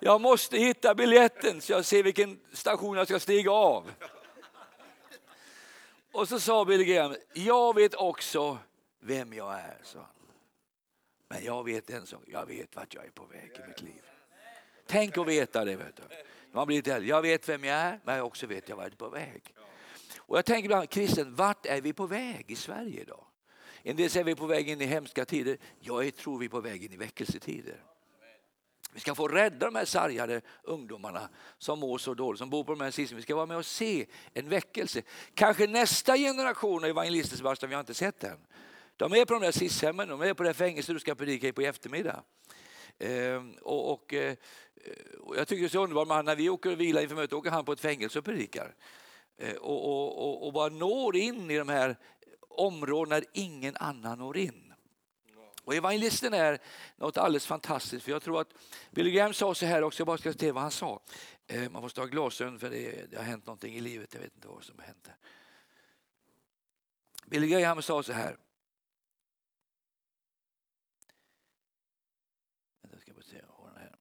Jag måste hitta biljetten så jag ser vilken station jag ska stiga av. Och så sa Billy Graham, jag vet också vem jag är, sa han. Men jag vet en sak, jag vet vart jag är på väg i mitt liv. Tänk att veta det. Vet du. Man blir lite Jag vet vem jag är, men jag också vet jag vart jag är på väg. Och jag tänker ibland, kristen, vart är vi på väg i Sverige idag? En del säger vi är på väg in i hemska tider. Jag tror vi är på väg in i väckelsetider. Vi ska få rädda de här sargade ungdomarna som mår så dåligt, som bor på de här sistone. Vi ska vara med och se en väckelse. Kanske nästa generation av evangelister Sebastian, vi har inte sett än. De är på de där SIS-hemmen, de är på det fängelset du ska predika i på eftermiddag. Ehm, och, och, eh, och, jag tycker det är så underbart, man, när vi åker och vilar inför mötet åker han på ett fängelse och predikar. Ehm, och, och, och, bara når in i de här områdena där ingen annan når in. Och evangelisten är något alldeles fantastiskt. För jag tror att Billy Graham sa så här också, jag bara ska se vad han sa. Eh, man måste ha glasögon för det, det har hänt någonting i livet, jag vet inte vad som har hänt. Billy Graham sa så här. Jag ska bara se, jag den här.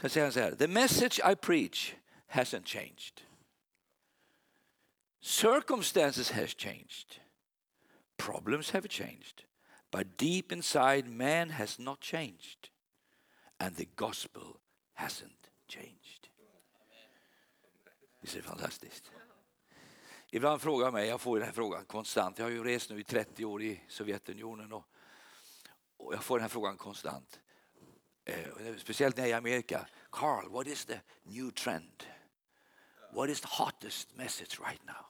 Så säger han så här, the message I preach hasn't changed. Circumstances has changed. Problems have changed. But deep inside man has not changed. And the gospel hasn't changed. Visst är det fantastiskt? Ibland frågar mig, jag får den här frågan konstant. Jag har ju rest nu i 30 år i Sovjetunionen och, och jag får den här frågan konstant. Eh, speciellt när jag är i Amerika. Carl, what is the new trend? What is the hottest message right now?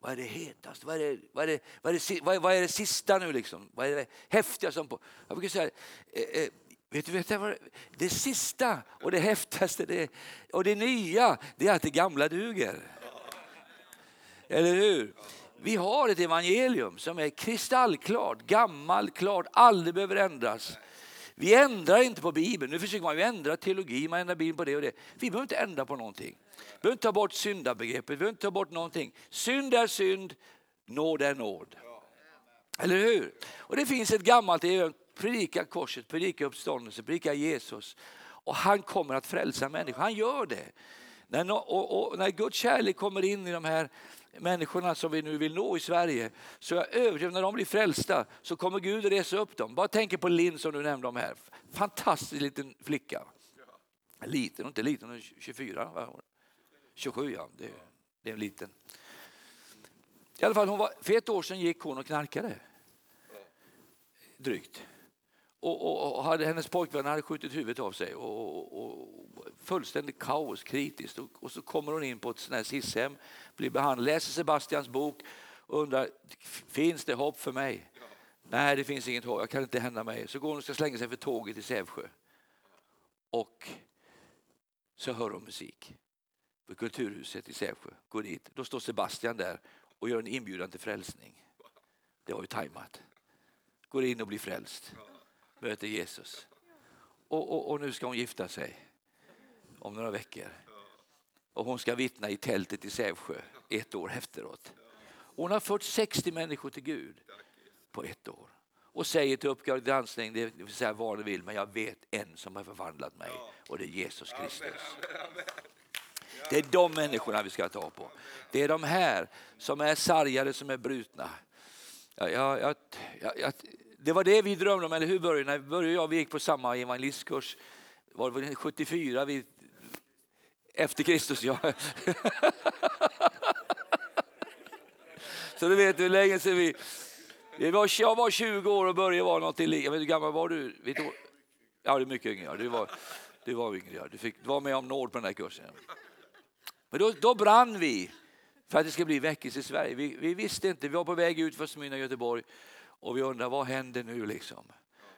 Vad är det hetaste? Vad är det, vad är det, vad är det, vad är, vad är det sista nu liksom? Vad är det häftigaste? på? Jag brukar säga, eh, eh, vet du, vet du vad det sista och det häftigaste det, och det nya, det är att det gamla duger. Eller hur? Vi har ett evangelium som är kristallklart, gammalt, klart, aldrig behöver ändras. Vi ändrar inte på Bibeln. Nu försöker man ju ändra teologi, man ändrar Bibeln på det och det. Vi behöver inte ändra på någonting. Vi behöver inte ta bort syndabegreppet, vi behöver inte ta bort någonting. Synd är synd, nåd är nåd. Eller hur? Och det finns ett gammalt evangelium, predika korset, predika uppståndelsen, predika Jesus. Och han kommer att frälsa människor, han gör det. När, och, och, när Guds kärlek kommer in i de här människorna som vi nu vill nå i Sverige, så jag övertygad när de blir frälsta så kommer Gud resa upp dem. Bara tänk på Linn som du nämnde om här. Fantastisk liten flicka. Liten, inte liten, 24. Va? 27 ja, det, det är en liten. I alla fall, hon var, för ett år sedan gick hon och knarkade. Drygt. Och, och, och hade, hennes pojkvän hade skjutit huvudet av sig. Och, och, fullständigt kaos, kritiskt. Och, och, så kommer hon in på ett sånt här SIS-hem, blir behandlad, läser Sebastians bok och undrar, finns det hopp för mig? Ja. Nej, det finns inget hopp, jag kan inte hända mig. Så går hon och ska slänga sig för tåget i Sävsjö. Och så hör hon musik på Kulturhuset i Sävsjö. Går dit. Då står Sebastian där och gör en inbjudan till frälsning. Det var ju tajmat. Går in och blir frälst. Möter Jesus. Och, och, och nu ska hon gifta sig om några veckor. Och hon ska vittna i tältet i Sävsjö ett år efteråt. Hon har fört 60 människor till Gud på ett år. Och säger till Uppdrag granskning, det vill säga vad du vill, men jag vet en som har förvandlat mig och det är Jesus Kristus. Det är de människorna vi ska ta på. Det är de här som är sargade, som är brutna. Jag, jag, jag, det var det vi drömde om, eller hur Börje? När Börje och jag vi gick på samma evangelistkurs, var det 74, vi efter Kristus, ja. Så du vet hur länge sedan vi... vi var, jag var 20 år och Börje var något i Jag vet hur gammal var du? Vet du? Ja, du är mycket yngre. Du var, du var yngre. Du fick vara med om nåd på den här kursen. Men då, då brann vi för att det ska bli väckelse i Sverige. Vi, vi, visste inte. Vi var på väg ut för Smyrna Göteborg och vi undrar, vad händer nu liksom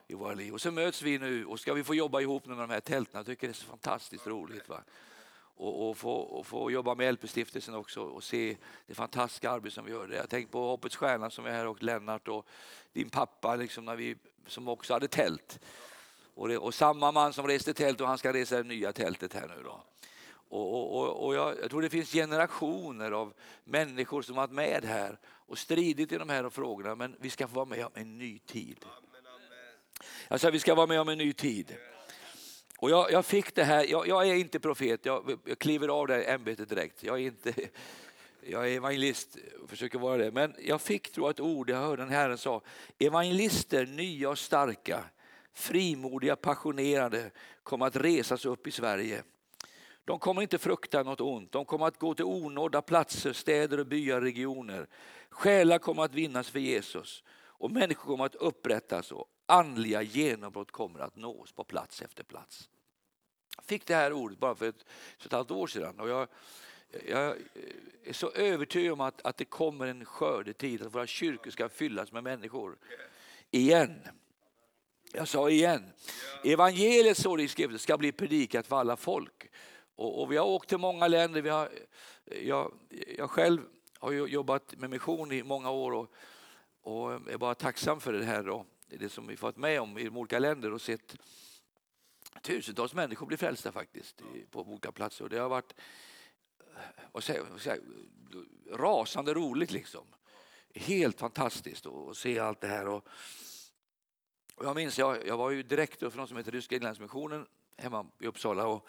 i våra liv. Och så möts vi nu och ska vi få jobba ihop med de här tälten. Jag tycker det är så fantastiskt roligt. Va? och, och, få, och få jobba med LP-stiftelsen också och se det fantastiska arbete som vi gör. Jag tänker på Hoppets Stjärna som är här och Lennart och din pappa liksom när vi, som också hade tält. Och, det, och samma man som reste tält och han ska resa det nya tältet här nu då. Och, och, och jag, jag, tror det finns generationer av människor som varit med här och stridit i de här frågorna men vi ska få vara med om en ny tid. Jag sa vi ska vara med om en ny tid. Och jag, jag, fick det här, jag, jag, är inte profet, jag, jag kliver av det här ämbetet direkt. Jag är, inte, jag är evangelist och försöker vara det. Men jag fick tror ett ord, jag hörde den Herren sa, evangelister nya och starka, frimodiga, passionerade kommer att resas upp i Sverige. De kommer inte frukta något ont, de kommer att gå till onådda platser, städer och byar, regioner. Själar kommer att vinnas för Jesus och människor kommer att upprättas och andliga genombrott kommer att nås på plats efter plats. Jag fick det här ordet bara för ett, för ett halvt år sedan och jag, jag är så övertygad om att, att det kommer en skördetid, att våra kyrkor ska fyllas med människor. Igen. Jag sa igen. Evangeliet står det i skriften ska bli predikat för alla folk. Och, och, vi har åkt till många länder. Vi har, jag, jag själv har jobbat med mission i många år och, och är bara tacksam för det här. Då det som vi fått med om i de olika länder och sett tusentals människor bli frälsta faktiskt på olika platser. Och det har varit vad säger, vad säger, rasande roligt liksom. Helt fantastiskt att se allt det här. Och, och jag minns, jag, jag var ju direktor för något som heter Ryska Inlandsmissionen hemma i Uppsala. Och,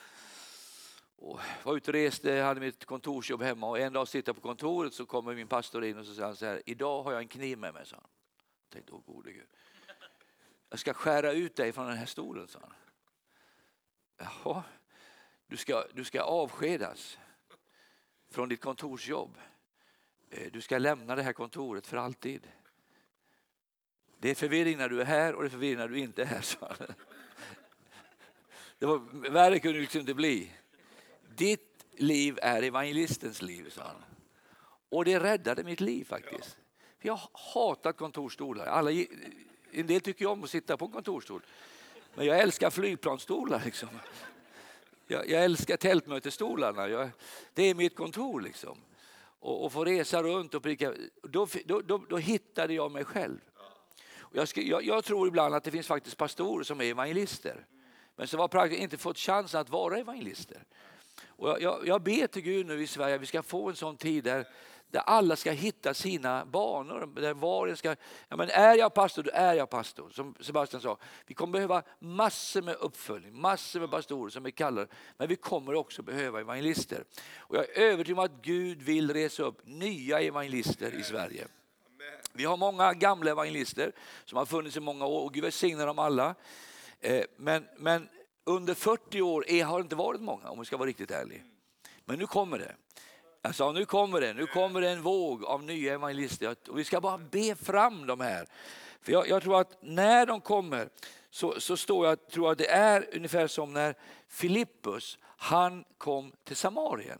och var ute och reste, hade mitt kontorsjobb hemma och en dag sitter jag på kontoret så kommer min pastor in och så säger han så här, idag har jag en kniv med mig. Så han. Jag tänkte, åh gode Gud. Jag ska skära ut dig från den här stolen, sa han. Jaha, du ska, du ska avskedas från ditt kontorsjobb. Eh, du ska lämna det här kontoret för alltid. Det är förvirring när du är här och det är förvirring när du inte är här, sa han. Det var, värre kunde det liksom inte bli. Ditt liv är evangelistens liv, sa han. Och det räddade mitt liv faktiskt. Jag har hatat kontorsstolar. Alla en del tycker om att sitta på en kontorsstol. Men jag älskar flygplansstolar. Liksom. Jag, jag älskar tältmötesstolarna. Jag, det är mitt kontor. Liksom. Och, och, och få resa runt och prika, då, då, då, då hittade jag mig själv. Jag, ska, jag, jag, tror ibland att det finns faktiskt pastorer som är evangelister, men som har inte fått chansen att vara evangelister. Och jag, jag, ber till Gud nu i Sverige att vi ska få en sån tid där, där alla ska hitta sina banor. Där var ska, ja men är jag pastor, då är jag pastor. Som Sebastian sa, vi kommer behöva massor med uppföljning, massor med pastorer som är kallade. Men vi kommer också behöva evangelister. Och jag är övertygad om att Gud vill resa upp nya evangelister i Sverige. Vi har många gamla evangelister som har funnits i många år och Gud välsigne dem alla. Eh, men, men under 40 år är, har det inte varit många om vi ska vara riktigt ärlig. Men nu kommer det. Jag sa nu kommer det, nu kommer det en våg av nya evangelister och vi ska bara be fram de här. För jag, jag tror att när de kommer så, så står jag, tror att det är ungefär som när Filippus, han kom till Samarien.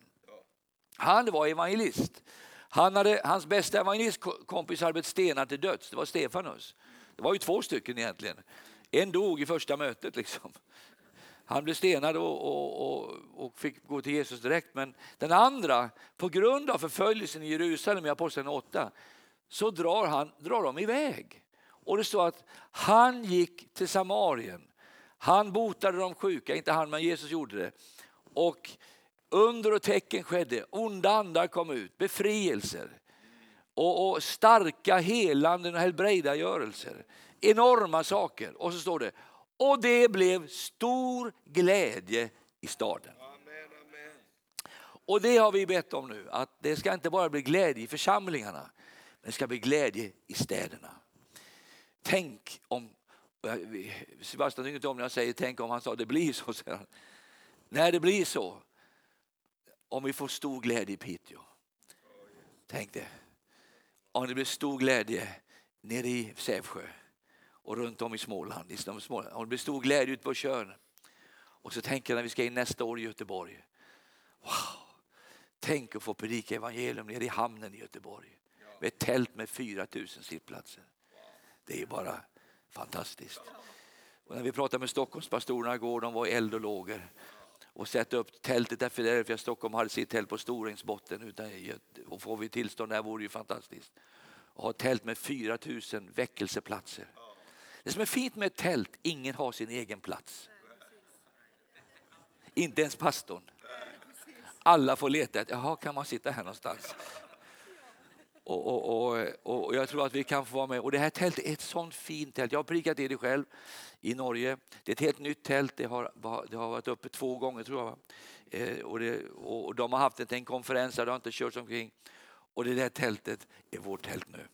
Han var evangelist. Han hade, hans bästa evangelistkompis hade blivit stenad till döds, det var Stefanus. Det var ju två stycken egentligen. En dog i första mötet. Liksom. Han blev stenad och, och, och, och, fick gå till Jesus direkt. Men den andra, på grund av förföljelsen i Jerusalem i Apostlagärningarna 8, så drar, han, drar de iväg. Och det står att han gick till Samarien. Han botade de sjuka, inte han men Jesus gjorde det. Och under och tecken skedde, onda andar kom ut, befrielser och, och starka helanden och helbrägdagörelser. Enorma saker. Och så står det, och det blev stor glädje i staden. Och det har vi bett om nu, att det ska inte bara bli glädje i församlingarna, men det ska bli glädje i städerna. Tänk om, eh, Sebastian tycker inte om när jag säger tänk om han sa det blir så. När det blir så, om vi får stor glädje i Piteå. Tänk det. Om det blir stor glädje nere i Sävsjö och runt om i Småland. I Småland. Och det blir stor glädje ute på Tjörn. Och så tänker jag när vi ska in nästa år i Göteborg. Wow! Tänk att få predika evangelium nere i hamnen i Göteborg. Med ett tält med 4000 sittplatser. Det är bara fantastiskt. Och när vi pratade med Stockholmspastorerna igår, de var eld och lågor. Och sätta upp tältet där Philadelphia Stockholm hade sitt tält på Storängsbotten. Och får vi tillstånd där vore det ju fantastiskt. Och ha tält med 4000 väckelseplatser. Det som är fint med ett tält, ingen har sin egen plats. Inte ens pastorn. Alla får leta, jaha kan man sitta här någonstans? Och, och, och, och, jag tror att vi kan få vara med. Och det här tältet är ett sånt fint tält. Jag har prickat i det själv i Norge. Det är ett helt nytt tält. Det har, det har varit uppe två gånger tror jag. Eh, och, det, och de har haft en konferens där det har inte körts omkring. Och det där tältet är vårt tält nu.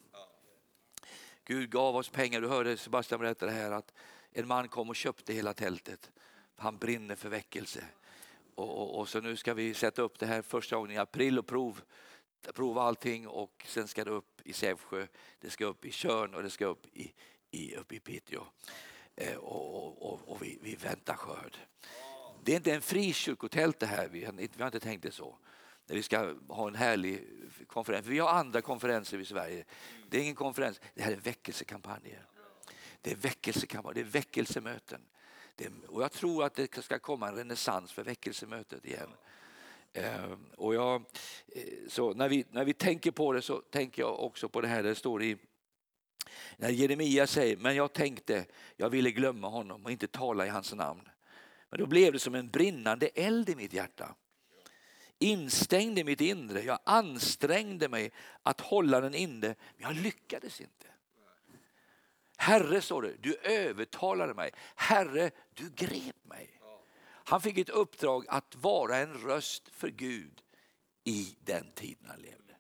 Gud gav oss pengar. Du hörde Sebastian berätta det här att en man kom och köpte hela tältet. Han brinner för väckelse. Och, och, och, så nu ska vi sätta upp det här första gången i april och prov, prova allting och sen ska det upp i Sävsjö, det ska upp i Körn och det ska upp i, i, upp i Piteå. Eh, och, och, och vi, vi, väntar skörd. Det är inte en frikyrkotält det här, vi har, vi har inte tänkt det så när vi ska ha en härlig konferens. Vi har andra konferenser i Sverige. Det är ingen konferens, det här är väckelsekampanjer. Det är väckelsekampanjer, det är väckelsemöten. Det är, och jag tror att det ska komma en renässans för väckelsemötet igen. Ehm, och jag, eh, så när, vi, när vi tänker på det så tänker jag också på det här det står i när Jeremia säger, men jag tänkte, jag ville glömma honom och inte tala i hans namn. Men då blev det som en brinnande eld i mitt hjärta instängd i mitt inre. Jag ansträngde mig att hålla den inne, men jag lyckades inte. Herre, står det, du övertalade mig. Herre, du grep mig. Han fick ett uppdrag att vara en röst för Gud i den tiden han levde.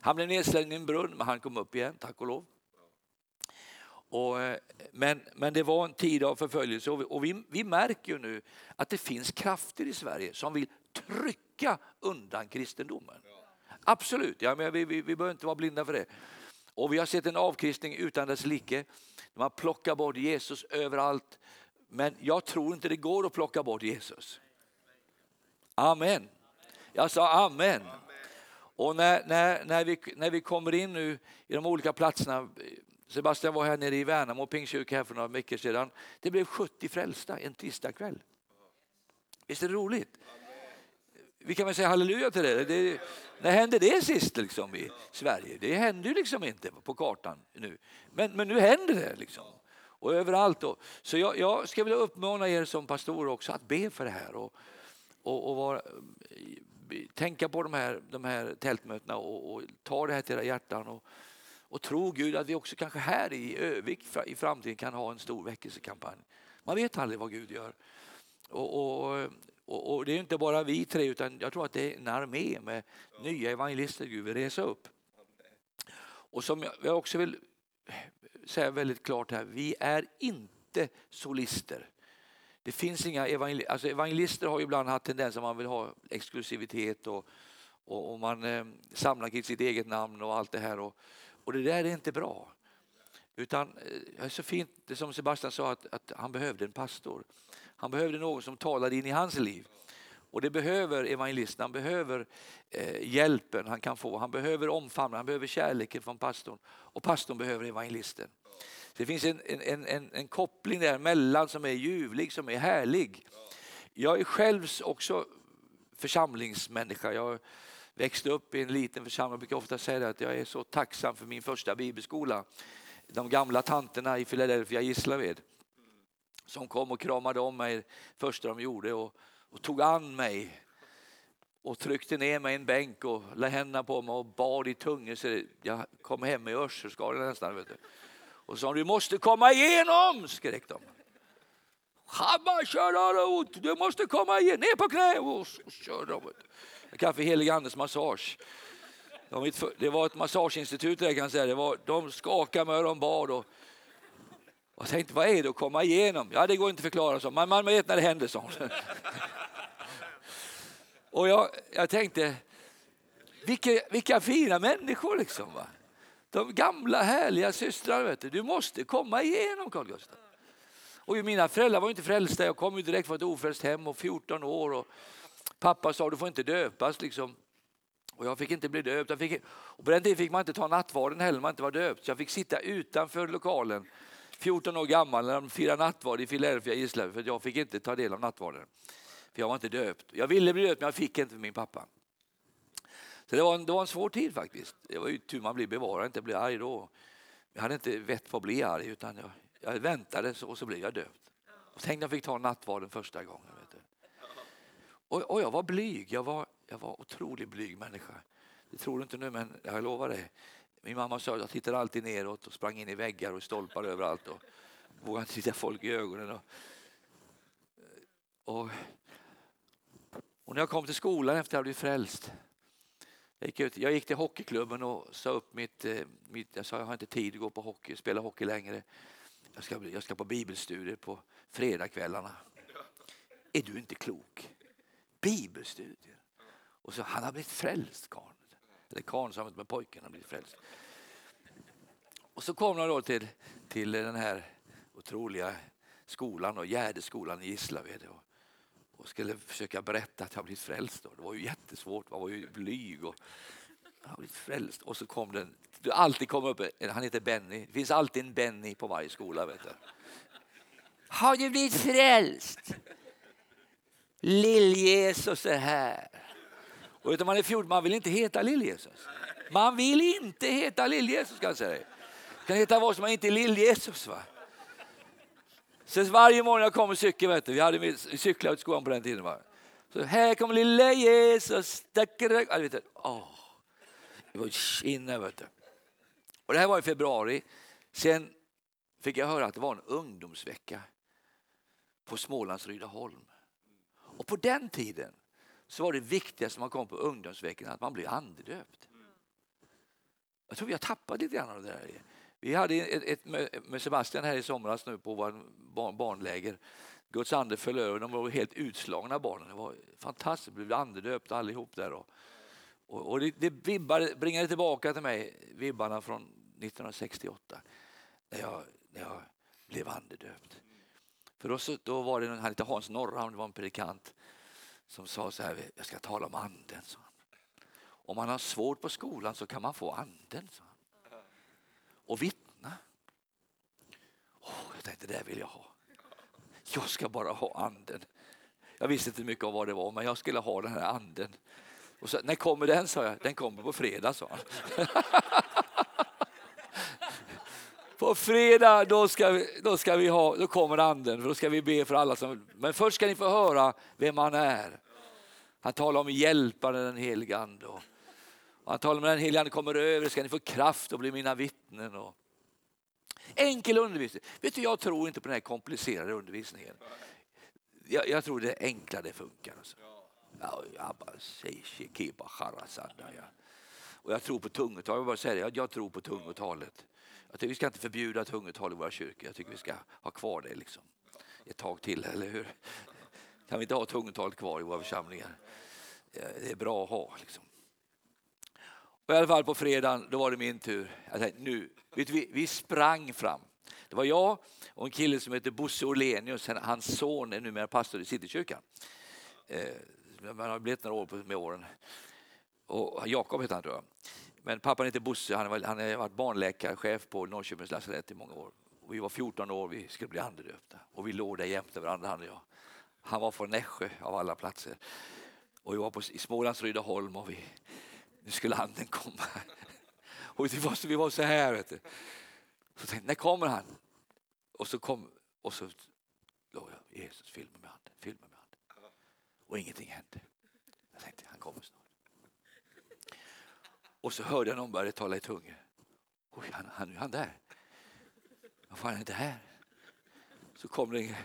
Han blev nedslängd i en brunn, men han kom upp igen, tack och lov. Och, eh, men, men det var en tid av förföljelse och, vi, och vi, vi märker ju nu att det finns krafter i Sverige som vill trycka undan kristendomen. Absolut, ja, men vi, vi, vi behöver inte vara blinda för det. Och vi har sett en avkristning utan dess like. Man plockar bort Jesus överallt. Men jag tror inte det går att plocka bort Jesus. Amen. Jag sa amen. Och när, när, när, vi, när vi kommer in nu i de olika platserna. Sebastian var här nere i Värnamo Pingstkyrka här för några veckor sedan. Det blev 70 frälsta en tisdagkväll. Visst är det roligt? Vi kan väl säga halleluja till det. det när hände det sist liksom i Sverige? Det hände ju liksom inte på kartan nu. Men, men nu händer det liksom. Och överallt. Då. Så jag, jag ska vilja uppmana er som pastorer också att be för det här. Och, och, och vara, tänka på de här, de här tältmötena och, och ta det här till era hjärtan. Och, och tro Gud att vi också kanske här i Övik i framtiden kan ha en stor väckelsekampanj. Man vet aldrig vad Gud gör. Och, och, och, och, det är inte bara vi tre utan jag tror att det är en armé med nya evangelister Gud vill resa upp. Och som jag också vill säga väldigt klart här, vi är inte solister. Det finns inga evangelister, alltså evangelister har ibland haft tendens att man vill ha exklusivitet och, och, och man eh, samlar kring sitt eget namn och allt det här. Och, och det där är inte bra. Utan eh, det är så fint, det som Sebastian sa, att, att han behövde en pastor. Han behövde någon som talade in i hans liv. Och det behöver evangelisten, han behöver eh, hjälpen han kan få. Han behöver omfamna, han behöver kärleken från pastorn. Och pastorn behöver evangelisten. Det finns en, en, en, en koppling däremellan som är ljuvlig, som är härlig. Jag är själv också församlingsmänniska. Jag växte upp i en liten församling. Jag brukar ofta säga att jag är så tacksam för min första bibelskola. De gamla tanterna i Philadelphia, Gislaved som kom och kramade om mig första de gjorde och, och tog an mig och tryckte ner mig i en bänk och la händerna på mig och bad i tungor så jag kom hem med örselskador nästan. Vet du. Och sa du måste komma igenom, skrek de. Du måste komma igen, ner på knä och, och kör de. för helig andes massage. Det var ett massageinstitut där kan jag säga. Det var, de skakade mig och de bad. Och, och jag tänkte, vad är det att komma igenom? Ja, det går inte att förklara så, Man, man vet när det händer så. och jag, jag tänkte, vilka, vilka fina människor liksom. Va? De gamla härliga systrarna. vet du. du måste komma igenom Carl Gustaf. Och mina föräldrar var inte frälsta, jag kom ju direkt från ett ofrälst hem och 14 år. Och pappa sa du får inte döpas. Liksom. Och jag fick inte bli döpt. Jag fick, och på den tiden fick man inte ta nattvarden heller, man inte var döpt. Så jag fick sitta utanför lokalen 14 år gammal när de firade nattvard i Filadelfia, i Israel för jag fick inte ta del av nattvarden. För jag var inte döpt. Jag ville bli döpt men jag fick inte för min pappa. Så det var, en, det var en svår tid faktiskt. Det var ju tur man blir bevarad, inte blev arg då. Jag hade inte vett på att bli arg utan jag, jag väntade och så blev jag döpt. Och tänk när jag fick ta nattvarden första gången. Vet du. Och, och jag var blyg, jag var, jag var otroligt blyg människa. Det tror du inte nu men jag lovar dig. Min mamma sa att jag tittade alltid neråt och sprang in i väggar och stolpar överallt och vågade inte titta folk i ögonen. Och, och, och när jag kom till skolan efter att jag blivit frälst jag gick, ut, jag gick till hockeyklubben och sa upp mitt, eh, mitt... Jag sa jag har inte tid att gå på hockey, spela hockey längre. Jag ska, jag ska på bibelstudier på fredagskvällarna. Är du inte klok? Bibelstudier? Och så han har blivit frälst karln. Eller karln som med pojken har blivit frälst. Och så kom de då till, till den här otroliga skolan, och Gärdeskolan i Gislaved. Och, och skulle försöka berätta att jag blivit frälst. Då. Det var ju jättesvårt, man var ju blyg. Och, jag har blivit frälst. Och så kom den, det alltid kom upp, han heter Benny, det finns alltid en Benny på varje skola. Vet du. Har du blivit frälst? Lill-Jesus är här. Och utan man är 14, man vill inte heta Lill-Jesus. Man vill inte heta Lill-Jesus kan jag säga kan heta vad som man inte är Lill-Jesus. Va? Så varje morgon jag kom med cykel, vet du, vi hade cyklar ut skolan på den tiden. Va? Så här kommer lille Jesus. Det var inne, vet du. Och det här var i februari. Sen fick jag höra att det var en ungdomsvecka på Smålands Rydaholm. Och på den tiden så var det viktigaste man kom på ungdomsveckan att man blev andedöpt. Jag tror vi har tappat lite grann av det där. Vi hade ett, ett med Sebastian här i somras nu på vår barn, barnläger. Guds ande föll över, de var helt utslagna barnen. Det var fantastiskt, blev andedöpta allihop där. Och, och, och det, det vibbar, bringade tillbaka till mig vibbarna från 1968 när jag, när jag blev andedöpt. För då, då var det, han hette Hans Norrhamn, det var en predikant som sa så här, jag ska tala om anden. Så. Om man har svårt på skolan så kan man få anden. Så och vittna. Oh, jag tänkte, det vill jag ha. Jag ska bara ha anden. Jag visste inte mycket om vad det var, men jag skulle ha den här anden. Och så, när kommer den, sa jag. Den kommer på fredag, sa han. på fredag då ska, vi, då ska vi ha, då kommer anden, för då ska vi be för alla som... Men först ska ni få höra vem han är. Han talar om hjälparen, den helige ande. Och han talar om den helige ande kommer över, ska ni få kraft och bli mina vittnen. Och enkel undervisning. Vet du, jag tror inte på den här komplicerade undervisningen. Jag, jag tror det enkla det funkar. Alltså. Och jag tror på tungotalet. Jag, bara säger jag tror på tungotalet. Jag tycker vi ska inte förbjuda tungotal i våra kyrkor. Jag tycker vi ska ha kvar det liksom. ett tag till, eller hur? Kan vi inte ha tungotal kvar i våra församlingar? Det är bra att ha. Liksom. Och I alla fall på fredagen, då var det min tur. Jag tänkte, nu, vet vi, vi sprang fram. Det var jag och en kille som heter Bosse Orlenius, hans son är numera pastor i Citykyrkan. Eh, man har blivit några år med åren. Och Jakob heter han tror jag. Men pappan heter Bosse, han har varit barnläkarchef på Norrköpings lasarett i många år. Och vi var 14 år, vi skulle bli andedöpta. Och vi låg där jämte varandra han och jag. Han var från Nässjö av alla platser. Och vi var på, i Smålands Rydaholm och vi, nu skulle anden komma. Och vi var så, vi var så här. Vet du. Så tänkte när kommer han? Och så kom och så låg jag, Jesus filma med handen, filma med handen. Och ingenting hände. Jag tänkte han kommer snart. Och så hörde jag någon börja tala i tungor. Oj, han, han, nu är han där. Varför är han inte här? Så kom det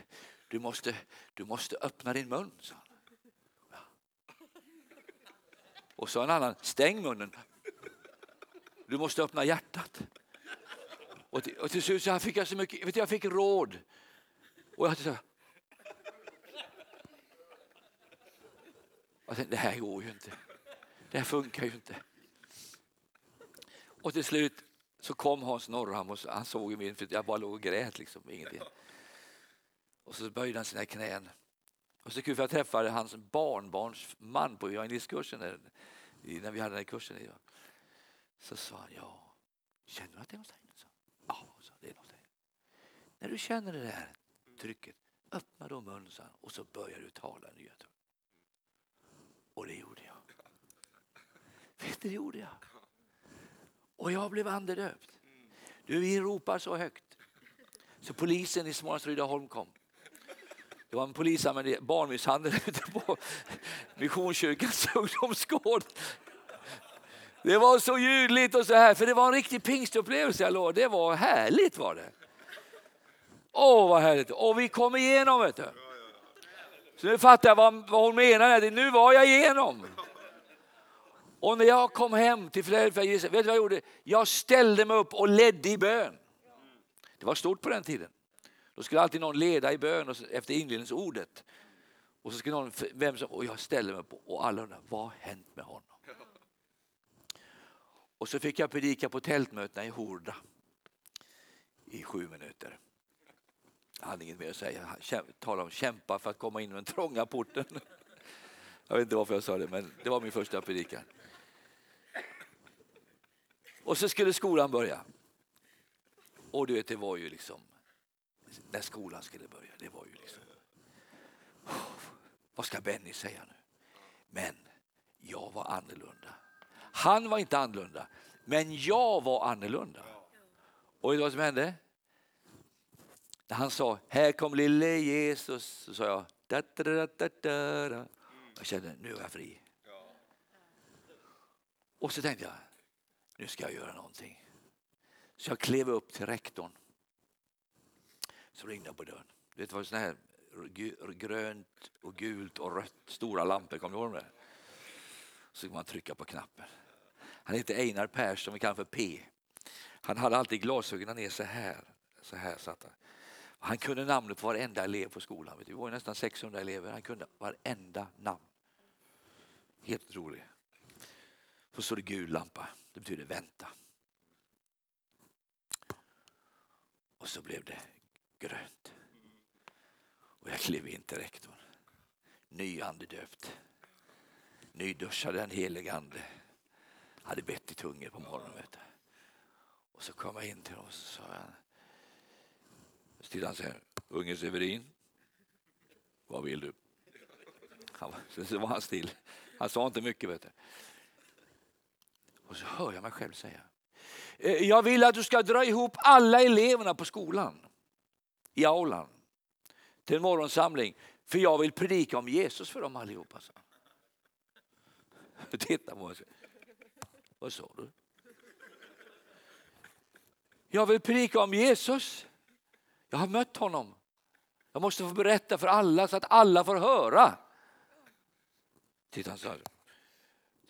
du måste, du måste öppna din mun, sa han. Och så en annan, stäng munnen. Du måste öppna hjärtat. Och till, och till slut så fick jag så mycket, vet du, jag fick råd. Och jag sa, jag tänkte, det här går ju inte. Det här funkar ju inte. Och till slut så kom Hans Norrham och han såg min, för jag bara låg och grät liksom, ingenting. Och så böjde han sina knän. Och så kul för jag träffade hans barnbarns man på evangelistkursen när vi hade den här kursen. Så sa han, ja, känner du att det är hos Så, Ja, så det är något. När du känner det där trycket, öppna då munnen och så börjar du tala nya tungor. Och det gjorde jag. Vet du, det gjorde jag. Och jag blev andedöpt. Du, vi ropar så högt. Så polisen i Smålands Rydaholm kom. Det var en polisanmäld barnmisshandel ute på Missionskyrkans ungdomsgård. Det var så ljudligt och så här, för det var en riktig pingstupplevelse jag. Det var härligt var det. Åh vad härligt. Och vi kom igenom vet du. Så nu fattar jag vad, vad hon menar. Nu var jag igenom. Och när jag kom hem till Philadelphia, vet du vad jag gjorde? Jag ställde mig upp och ledde i bön. Det var stort på den tiden. Då skulle alltid någon leda i bön efter inledningsordet. Och så skulle någon, vem som, och jag ställde mig upp och alla undrade vad har hänt med honom? Och så fick jag predika på tältmötena i Horda i sju minuter. Jag hade inget mer att säga. Tala om kämpa för att komma in i den trånga porten. Jag vet inte varför jag sa det, men det var min första predikan. Och så skulle skolan börja. Och du vet, det var ju liksom, när skolan skulle börja, det var ju liksom, oh, vad ska Benny säga nu? Men jag var annorlunda. Han var inte annorlunda, men jag var annorlunda. Och vet du vad som hände? När han sa, här kommer lille Jesus, så sa jag, da, da, da, da, da. Jag kände, nu är jag fri. Och så tänkte jag, nu ska jag göra någonting. Så jag klev upp till rektorn. Så ringde jag på dörren. Det var sån här grönt och gult och rött stora lampor, kommer du ihåg det? Så kan man trycka på knappen. Han hette Einar Persson, vi kallar för P. Han hade alltid glasögonen ner så här. Så här satt han. Han kunde namnet på varenda elev på skolan. Vi var nästan 600 elever. Han kunde varenda namn. Helt otroligt. Så stod det gul lampa. Det betyder vänta. Och så blev det grönt. Och jag klev in till rektorn. Nyandedöpt. Nyduschad den helige ande. Hade bett i tungor på morgonen. Vet du. Och så kom jag in till honom och så sa jag, Så han så här. Unge Severin. Vad vill du? Han, så var han still. Han sa inte mycket. Vet du. Och så hör jag mig själv säga. Eh, jag vill att du ska dra ihop alla eleverna på skolan, i aulan, till en morgonsamling. För jag vill predika om Jesus för dem allihopa. Så. Titta på mig. Vad sa du? Jag vill predika om Jesus. Jag har mött honom. Jag måste få berätta för alla så att alla får höra. Titta, han sa,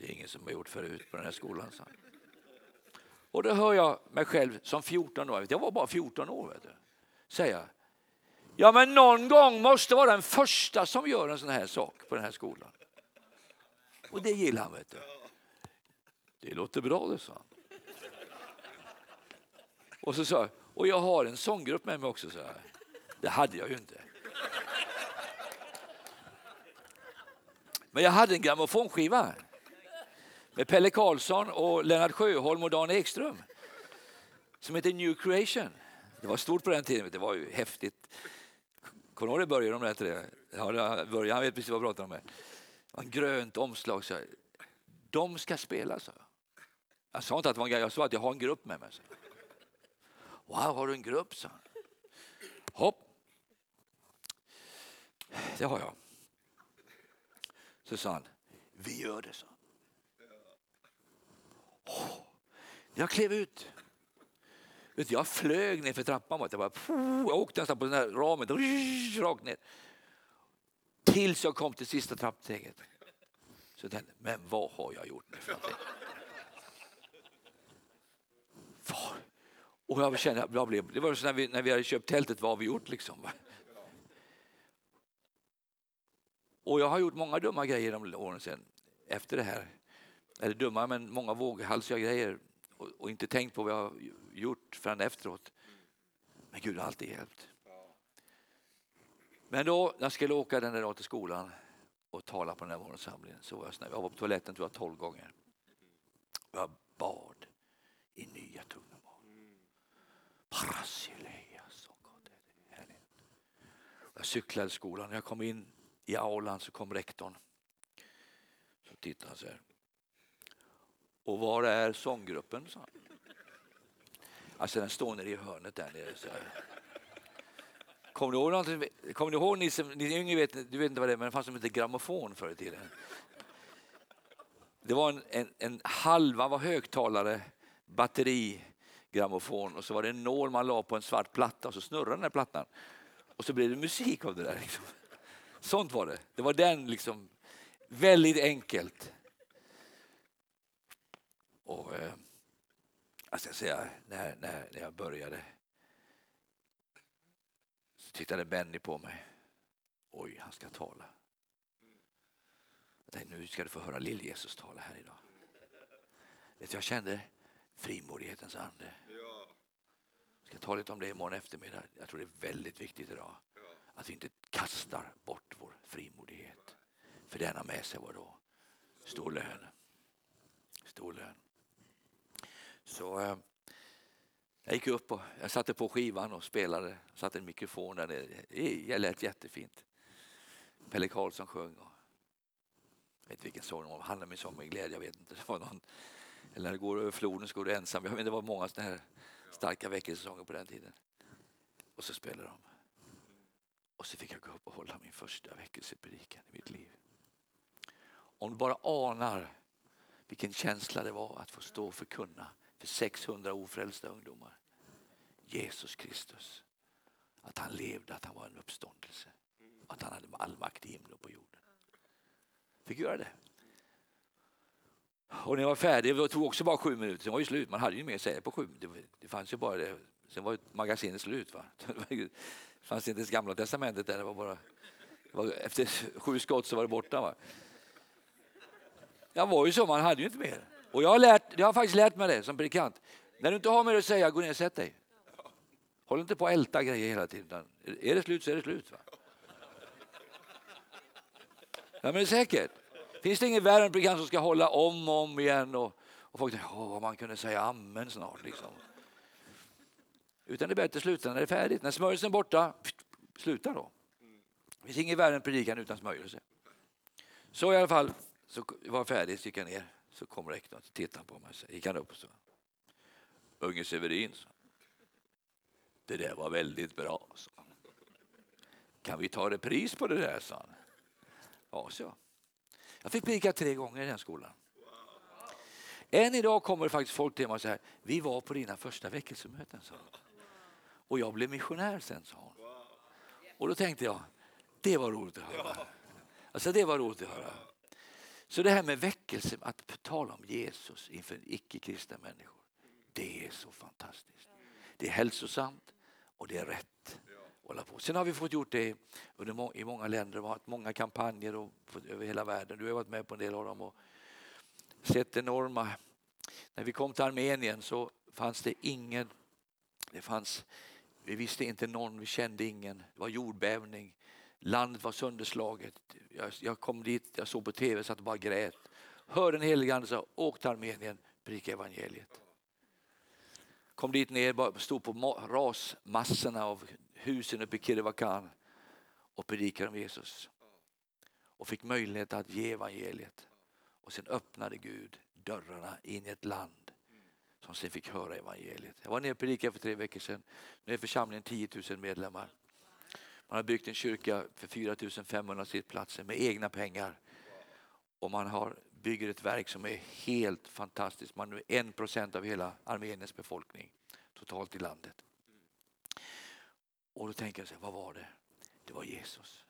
det är ingen som har gjort förut på den här skolan. sa han. Och då hör jag mig själv som 14 år, jag var bara 14 år, vet du, säga Ja, men någon gång måste vara den första som gör en sån här sak på den här skolan. Och det gillar han, vet du. Det låter bra det, sa han. Och så sa jag, och jag har en sånggrupp med mig också, så här. Det hade jag ju inte. Men jag hade en grammofonskiva med Pelle Karlsson och Lennart Sjöholm och Dan Ekström som heter New Creation. Det var stort på den tiden, det var ju häftigt. Kommer du ihåg Börje? De det? Ja, det- Börje han vet precis vad jag pratar om. Det var en grönt omslag. Så. De ska spela, så. Jag sa inte att det var en grej, jag sa att jag har en grupp med mig. Så. Wow, har du en grupp? Så. Hopp. Det har jag. Så sa han, vi gör det, så. Oh. Jag klev ut. Vet du, jag flög ner för trappan. Jag, bara, jag åkte nästan på den här ramen, rakt ner. Tills jag kom till sista trappsteget. Så jag tänkte, men vad har jag gjort nu för någonting? Och jag kände, jag blev, det var så när vi, när vi hade köpt tältet, vad har vi gjort liksom? Och jag har gjort många dumma grejer de åren sen, efter det här. Eller dumma, men många våghalsiga grejer. Och, och inte tänkt på vad jag har gjort förrän efteråt. Men Gud har alltid hjälpt. Men då, när jag skulle åka den där dagen till skolan och tala på den här morgonsamlingen så var jag snäll. Jag var på toaletten tror jag tolv gånger. Och jag bad i nya tungomål. Jag cyklade till skolan. När jag kom in i aulan så kom rektorn. Så tittade han så här. Och var är sånggruppen? sa han. Alltså den står nere i hörnet där nere. Så här. Kommer du ihåg någonting? Kommer du ihåg, ni som ni yngre vet, du vet inte vad det är, men det fanns som hette grammofon förr i tiden. Det var en, en, en halva var högtalare, batteri, grammofon och så var det en nål man la på en svart platta och så snurrade den här plattan. Och så blev det musik av det där. Liksom. Sånt var det. Det var den liksom, väldigt enkelt. Och eh, jag ska säga, när, när, när jag började så tittade Benny på mig. Oj, han ska tala. Jag tänkte, nu ska du få höra Lill-Jesus tala här idag. Vet jag kände frimodighetens ande. Jag ska tala lite om det imorgon eftermiddag. Jag tror det är väldigt viktigt idag. Att vi inte kastar bort vår frimodighet. För den har med sig vadå? Stor lön. Stor lön. Så eh, jag gick upp och jag satte på skivan och spelade. Satte en mikrofon där nere. Det lät jättefint. Pelle Karlsson sjöng. Och, jag vet inte vilken sång det var. Han min sång med glädje. Jag vet inte. Det var någon, eller när det går över floden så går du ensam. Jag vet, det var många såna här starka väckelsesånger på den tiden. Och så spelade de. Och så fick jag gå upp och hålla min första väckelsepredikan i mitt liv. Om du bara anar vilken känsla det var att få stå och förkunna för 600 ofrälsta ungdomar. Jesus Kristus. Att han levde, att han var en uppståndelse. Att han hade all makt i himlen och på jorden. Fick göra det. Och när jag var färdig, det tog också bara sju minuter, sen var det slut. Man hade ju mer att säga på sju minuter. det fanns ju bara det. Sen var ju magasinet slut. Va? Det fanns inte ens gamla testamentet där. Det var bara, det var, efter sju skott så var det borta. Va? Jag var ju så, man hade ju inte mer. Och jag har, lärt, jag har faktiskt lärt mig det som predikant. När du inte har mer att säga, gå ner och sätt dig. Håll inte på att älta grejer hela tiden. Är det slut så är det slut. Va? Ja, men det är säkert. Finns det ingen värre än predikant som ska hålla om och om igen och, och folk tänker, åh, man kunde säga amen snart. Liksom. Utan det är bättre att sluta när det är färdigt. När smörjelsen är borta, sluta då. Det finns ingen värre än predikan utan smörjelse. Så i alla fall, så var färdig, så gick jag ner. Så kom rektorn och tittade på mig. Så gick han upp och sa. Unge Severin, sa. Det där var väldigt bra. Sa. Kan vi ta repris på det där, sa han. Ja, så. Jag fick pika tre gånger i den skolan. Än idag kommer det faktiskt folk till mig och säger, vi var på dina första väckelsemöten. Så. Och jag blev missionär sen, sa hon. Och då tänkte jag, det var roligt att höra. Alltså det var roligt att höra. Så det här med väckelse, att tala om Jesus inför icke-kristna människor, det är så fantastiskt. Det är hälsosamt och det är rätt. På. Sen har vi fått gjort det under, i många länder, vi har haft många kampanjer och, över hela världen. Du har varit med på en del av dem och sett enorma... När vi kom till Armenien så fanns det ingen... Det fanns, vi visste inte någon, vi kände ingen. Det var jordbävning. Landet var sönderslaget. Jag, jag kom dit, jag såg på tv, satt och bara grät. Hörde den helige ande säga, åk till Armenien, predika evangeliet. Kom dit ner, stod på rasmassorna av husen uppe i Kirvakan och predikade om Jesus. Och fick möjlighet att ge evangeliet. Och sen öppnade Gud dörrarna in i ett land som sen fick höra evangeliet. Jag var nere och predikade för tre veckor sedan. Nu är församlingen 10 000 medlemmar. Man har byggt en kyrka för 4 500 sittplatser med egna pengar. Och man har, bygger ett verk som är helt fantastiskt. Man är en procent av hela Armeniens befolkning totalt i landet. Och då tänker jag, så vad var det? Det var Jesus.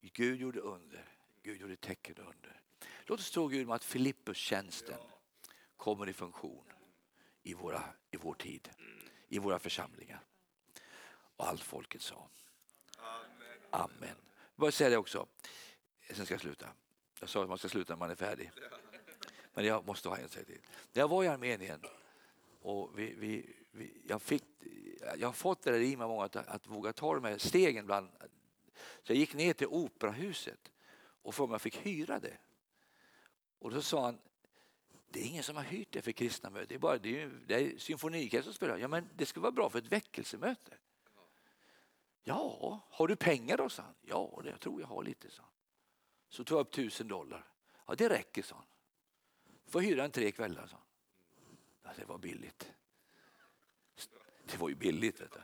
Gud gjorde under. Gud gjorde tecken under. Låt oss tro Gud att Filippus-tjänsten kommer i funktion i, våra, i vår tid, i våra församlingar. Och allt folket sa. Amen. Amen. Jag säga det också, sen ska jag sluta. Jag sa att man ska sluta när man är färdig. Men jag måste ha en sak till. När jag var i Armenien och vi, vi, vi, jag, fick, jag har fått det där i mig många att, att våga ta de här stegen Bland, Så jag gick ner till operahuset och frågade om jag fick hyra det. Och då sa han, det är ingen som har hyrt det för kristna möten. Det är bara det är, det är symfoniker som spelar. Ja, men det skulle vara bra för ett väckelsemöte. Ja, har du pengar då? sa han. Ja, det, jag tror jag har lite, sa han. Så tog jag upp tusen dollar. Ja, det räcker, sa han. Får hyra en tre kvällar, sa han. Ja, det var billigt. Det var ju billigt, vet du.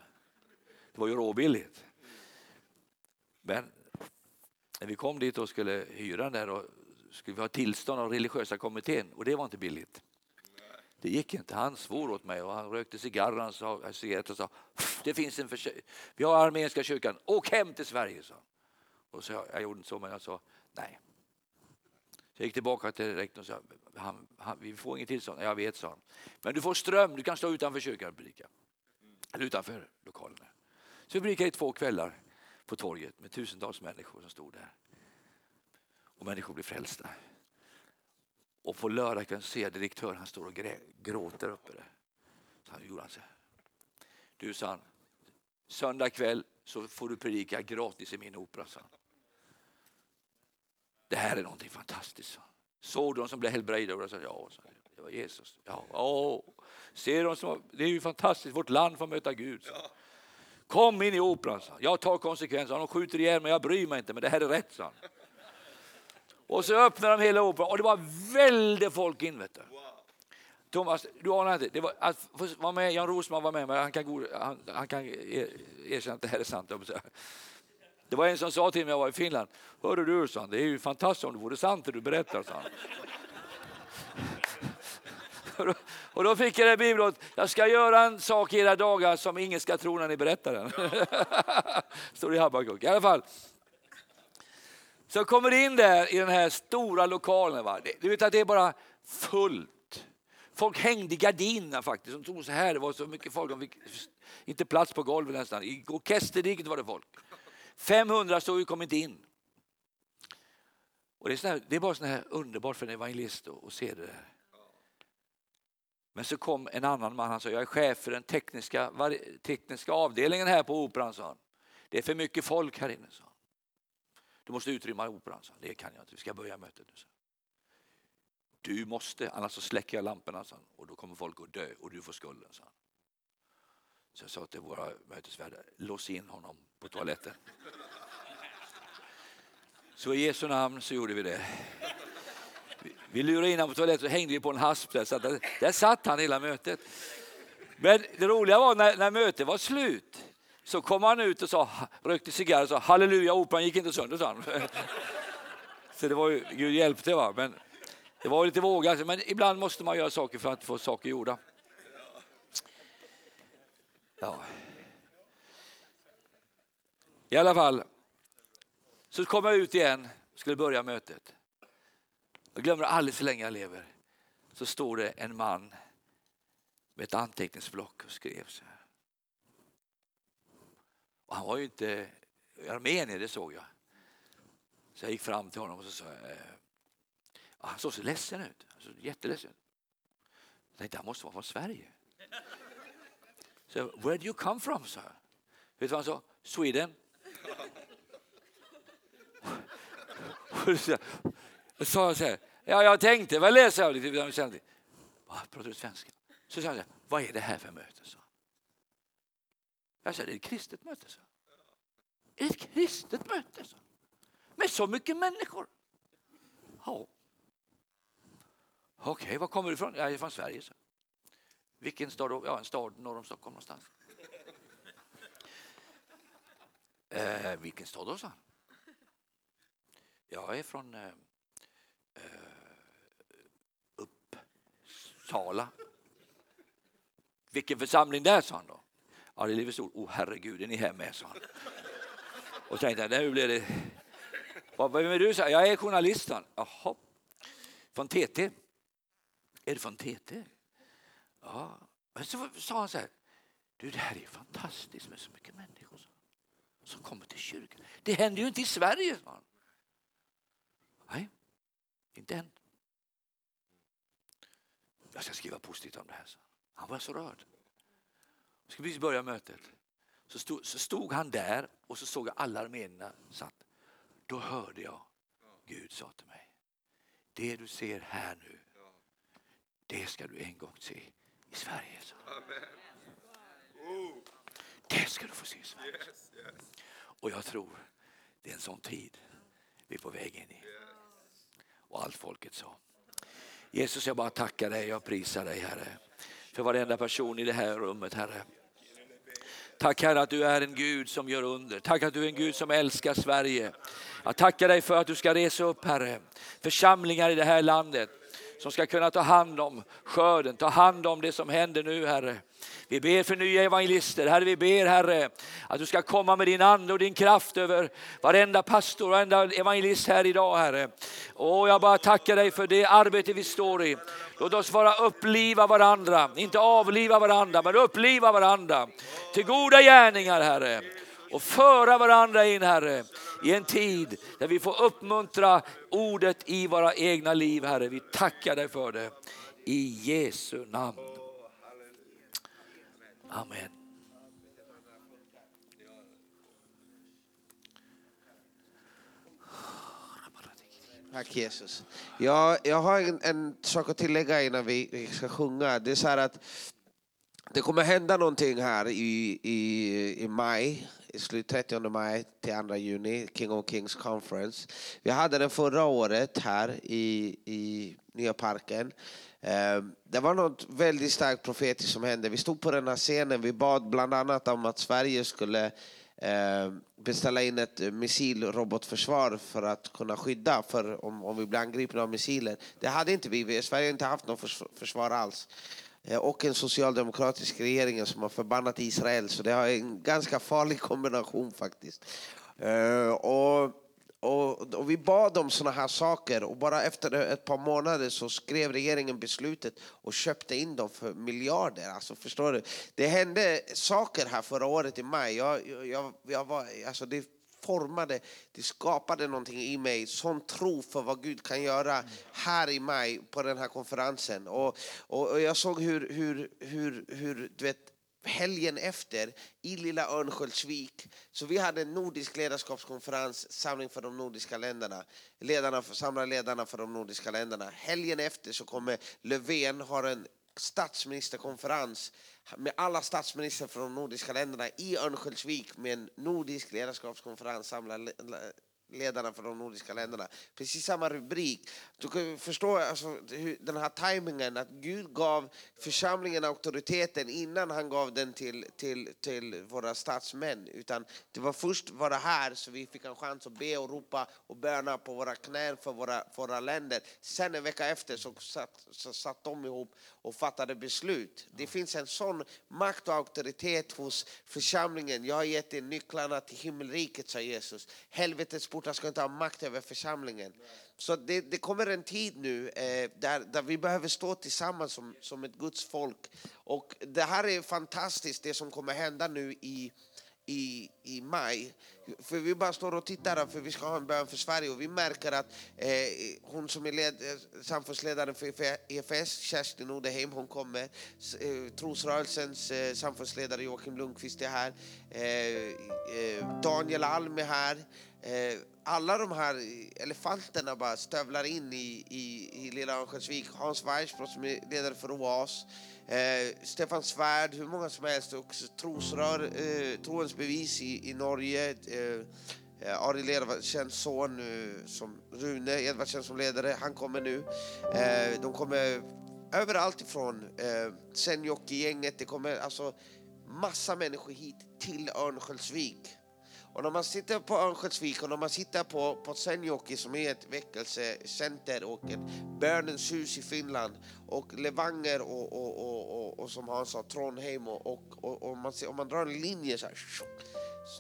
Det var ju råbilligt. Men när vi kom dit och skulle hyra den där och skulle vi ha tillstånd av religiösa kommittén och det var inte billigt. Det gick inte. Han svor åt mig och han rökte cigarr han sa, cigarett och sa det finns en vi har armeniska kyrkan, åk hem till Sverige. sa och så, Jag gjorde inte så men jag sa nej. Så jag gick tillbaka till rektorn och sa han, han, vi får inget tillstånd. Jag vet sa han. Men du får ström, du kan stå utanför kyrkan och predika. Eller utanför lokalerna. Så vi predikade i två kvällar på torget med tusentals människor som stod där. Och människor blev frälsta. Och på lördagskvällen ser jag direktören, han står och gråter uppe där. Så han gjorde han så här. Du, sa han, söndag kväll så får du predika gratis i min opera, sa han. Det här är någonting fantastiskt, sa han. Såg du de som blev helbrägda? Ja, sa det var Jesus. Ja, åh. Ser de som, det är ju fantastiskt, vårt land får möta Gud. Så. Kom in i operan, sa Jag tar konsekvenserna. De skjuter ihjäl mig, jag bryr mig inte, men det här är rätt, sa han. Och så öppnade de hela operan och det var väldigt folk in. Vet du. Thomas, du anar inte. Det var, att vara med, Jan Rosman var med mig, han kan, han, han kan erkänna att det här är sant. Det var en som sa till mig när jag var i Finland, hörru du, sa det är ju fantastiskt om det vore sant det du berättar. Sa och då fick jag det bibelordet, jag ska göra en sak i era dagar som ingen ska tro när ni berättar den. Står det i Habakuk. I alla fall, så jag kommer in där i den här stora lokalen. Va? Du vet att det är bara fullt. Folk hängde i gardinerna faktiskt. De tog så här, det var så mycket folk. De fick inte plats på golvet nästan. I orkesterdiket var det folk. 500 stod och kom inte in. Och det, är här, det är bara så här underbart för en evangelist att se det där. Men så kom en annan man, han sa, jag är chef för den tekniska, tekniska avdelningen här på Operan, sa han. Det är för mycket folk här inne, sa han. Du måste utrymma operan. Så. Det kan jag inte, vi ska börja mötet nu. Så. Du måste, annars så släcker jag lamporna och då kommer folk att dö och du får skulden. Så. Så jag sa till våra mötesvärdar, lås in honom på toaletten. Så i Jesu namn så gjorde vi det. Vi lurade in honom på toaletten och hängde på en hasp där, så där, där satt han hela mötet. Men det roliga var när, när mötet var slut så kom han ut och sa, rökte cigarr och sa halleluja, operan gick inte sönder. Så, så det var ju, Gud hjälpte va. Men det var lite vågat, men ibland måste man göra saker för att få saker gjorda. Ja. I alla fall, så kom jag ut igen och skulle börja mötet. Jag glömmer aldrig så länge jag lever. Så står det en man med ett anteckningsblock och skrev så här. Och han var ju inte armenier, det såg jag. Så jag gick fram till honom och så sa jag, eh, han såg så ledsen ut, så jätteledsen. Jag tänkte han måste vara från Sverige. Så where do you come from? sa jag. Vet du vad han sa? Sweden. Då sa han så här, ja jag tänkte väl det, sa jag typ, lite. Jag pratar du svenska? Så sa han, vad är det här för möte? Så. Jag sa, det är ett kristet möte. Så. Ett kristet möte? Så. Med så mycket människor? Ja. Okej, okay, var kommer du ifrån? Jag är från Sverige. Så. Vilken stad då? Ja, en stad norr om Stockholm någonstans. Eh, vilken stad då, sa han. Jag är från eh, eh Uppsala. Vilken församling där, sa han då. Ja, det är Livets Ord. Åh oh, herregud, är ni här med, sa han. Och tänkte jag, nu blir det... Vem är du? Så jag är journalist, Jaha. Från TT. Är det från TT? Ja. Men så sa han så här, du det här är fantastiskt med så mycket människor som kommer till kyrkan. Det händer ju inte i Sverige, sa han. Nej, inte än. Jag ska skriva positivt om det här. Så. Han var så rörd. Jag ska precis börja mötet. Så stod, så stod han där och så såg jag alla armenierna satt. Då hörde jag Gud sa till mig. Det du ser här nu, det ska du en gång se i Sverige. Så. Det ska du få se i Sverige. Och jag tror det är en sån tid vi är på väg in i. Och allt folket sa. Jesus, jag bara tackar dig, jag prisar dig Herre. För varenda person i det här rummet Herre. Tack Herre att du är en Gud som gör under. Tack att du är en Gud som älskar Sverige. Jag tackar dig för att du ska resa upp Herre, församlingar i det här landet som ska kunna ta hand om skörden, ta hand om det som händer nu Herre. Vi ber för nya evangelister. Herre, vi ber Herre att du ska komma med din ande och din kraft över varenda pastor, varenda evangelist här idag Herre. Och jag bara tackar dig för det arbete vi står i. Låt oss vara uppliva varandra, inte avliva varandra, men uppliva varandra till goda gärningar Herre. Och föra varandra in Herre i en tid där vi får uppmuntra ordet i våra egna liv Herre. Vi tackar dig för det i Jesu namn. Amen. Tack Jesus. Jag, jag har en, en sak att tillägga innan vi, ska sjunga. Det är så att det kommer hända någonting här i, i, i maj, i slut 30 maj till 2 juni, King of Kings Conference. Vi hade den förra året här i, i Nya Parken. Ehm, det var något väldigt starkt profetiskt som hände. Vi stod på den här scenen, vi bad bland annat om att Sverige skulle ehm, beställa in ett missilrobotförsvar för att kunna skydda för om, om vi blir angripna av missiler. Det hade inte vi, Sverige har inte haft något försvar alls. Eh, och en socialdemokratisk regering som har förbannat Israel, så det är en ganska farlig kombination faktiskt. Eh, och och, och, vi bad om sådana här saker och bara efter ett par månader så skrev regeringen beslutet och köpte in dem för miljarder. Alltså, förstår du? Det hände saker här förra året i maj. Jag, jag, jag var, alltså det formade, det skapade någonting i mig, sån tro för vad Gud kan göra här i maj på den här konferensen. Och, och, och jag såg hur, hur, hur, hur du vet, helgen efter i lilla Örnsköldsvik. Så vi hade en nordisk ledarskapskonferens, samling för de nordiska länderna. Ledarna, samla ledarna för de nordiska länderna. Helgen efter så kommer Löfven ha en statsministerkonferens med alla statsministrar från de nordiska länderna i Örnsköldsvik med en nordisk ledarskapskonferens, samla ledarna för de nordiska länderna. Precis samma rubrik. Du kan förstå alltså, hur, den här tajmingen att Gud gav församlingen auktoriteten innan han gav den till, till, till våra statsmän. Utan det var först vara här så vi fick en chans att be och ropa och böna på våra knän för våra, våra länder. Sen en vecka efter så satt, så satt de ihop och fattade beslut. Det finns en sån makt och auktoritet hos församlingen. Jag har gett er nycklarna till himmelriket, sa Jesus. Helvetets portar ska inte ha makt över församlingen. Så det, det kommer en tid nu eh, där, där vi behöver stå tillsammans som, som ett Guds folk. Och det här är fantastiskt, det som kommer hända nu i i, i maj. För vi bara står och tittar för vi ska ha en bön för Sverige och vi märker att eh, hon som är led, eh, samfundsledare för EFS, Kerstin Odeheim, hon kommer. Eh, trosrörelsens eh, samfundsledare Joakim Lundqvist är här. Eh, eh, Daniel Alm är här. Eh, alla de här elefanterna bara stövlar in i, i, i lilla Örnsköldsvik. Hans Weissbrott som är ledare för OAS. Eh, Stefan Svärd, hur många som helst. också trosrör, eh, troens bevis i, i Norge. Eh, eh Arild Edvardsens son eh, som Rune Edvardsen som ledare, han kommer nu. Eh, de kommer överallt ifrån. Eh, Senjoki-gänget, det kommer alltså massa människor hit till Örnsköldsvik. Och när man sitter på Örnsköldsvik och när man sitter på, på Senjoki som är ett väckelsecenter och ett bönens hus i Finland och Levanger och, och, och, och, och som Hans sa, Trondheim och, och, och, och man, om man drar en linje så här,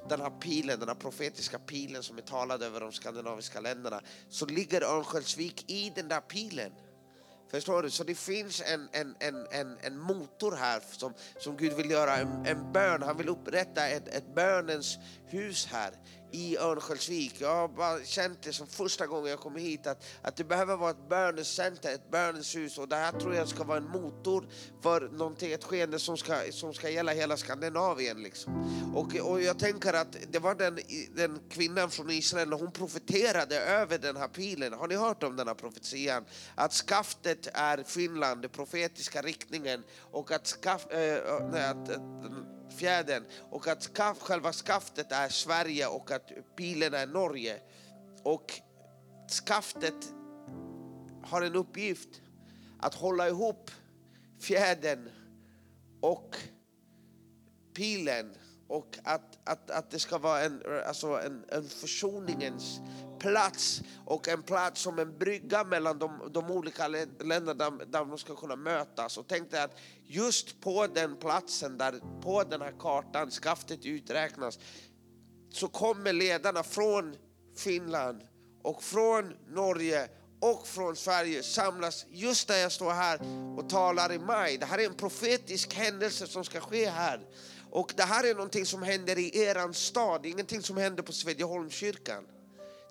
den här pilen, den här profetiska pilen som är talad över de skandinaviska länderna så ligger Örnsköldsvik i den där pilen. Förstår du? Så det finns en, en, en, en, en motor här som, som Gud vill göra, en, en bön. Han vill upprätta ett, ett bönens hus här i Örnsköldsvik. Jag har bara känt det som första gången jag kom hit att, att det behöver vara ett bönecenter, ett böneshus och det här tror jag ska vara en motor för någonting, ett skeende som ska, som ska gälla hela Skandinavien. Liksom. Och, och jag tänker att det var den, den kvinnan från Israel, när hon profeterade över den här pilen. Har ni hört om den här profetian? Att skaftet är Finland, den profetiska riktningen och att, skaff, äh, eh, eh, nej, att, att fjädern och att skaff, själva skaftet är Sverige och att pilen är Norge. Och skaftet har en uppgift att hålla ihop fjädern och pilen och att, att, att det ska vara en, alltså en, en försoningens plats och en plats som en brygga mellan de, de olika länderna där, där de ska kunna mötas. Och tänk dig att just på den platsen, där, på den här kartan, skaftet uträknas, så kommer ledarna från Finland och från Norge och från Sverige samlas just där jag står här och talar i maj. Det här är en profetisk händelse som ska ske här. Och det här är någonting som händer i eran stad, ingenting som händer på Svedjeholmskyrkan.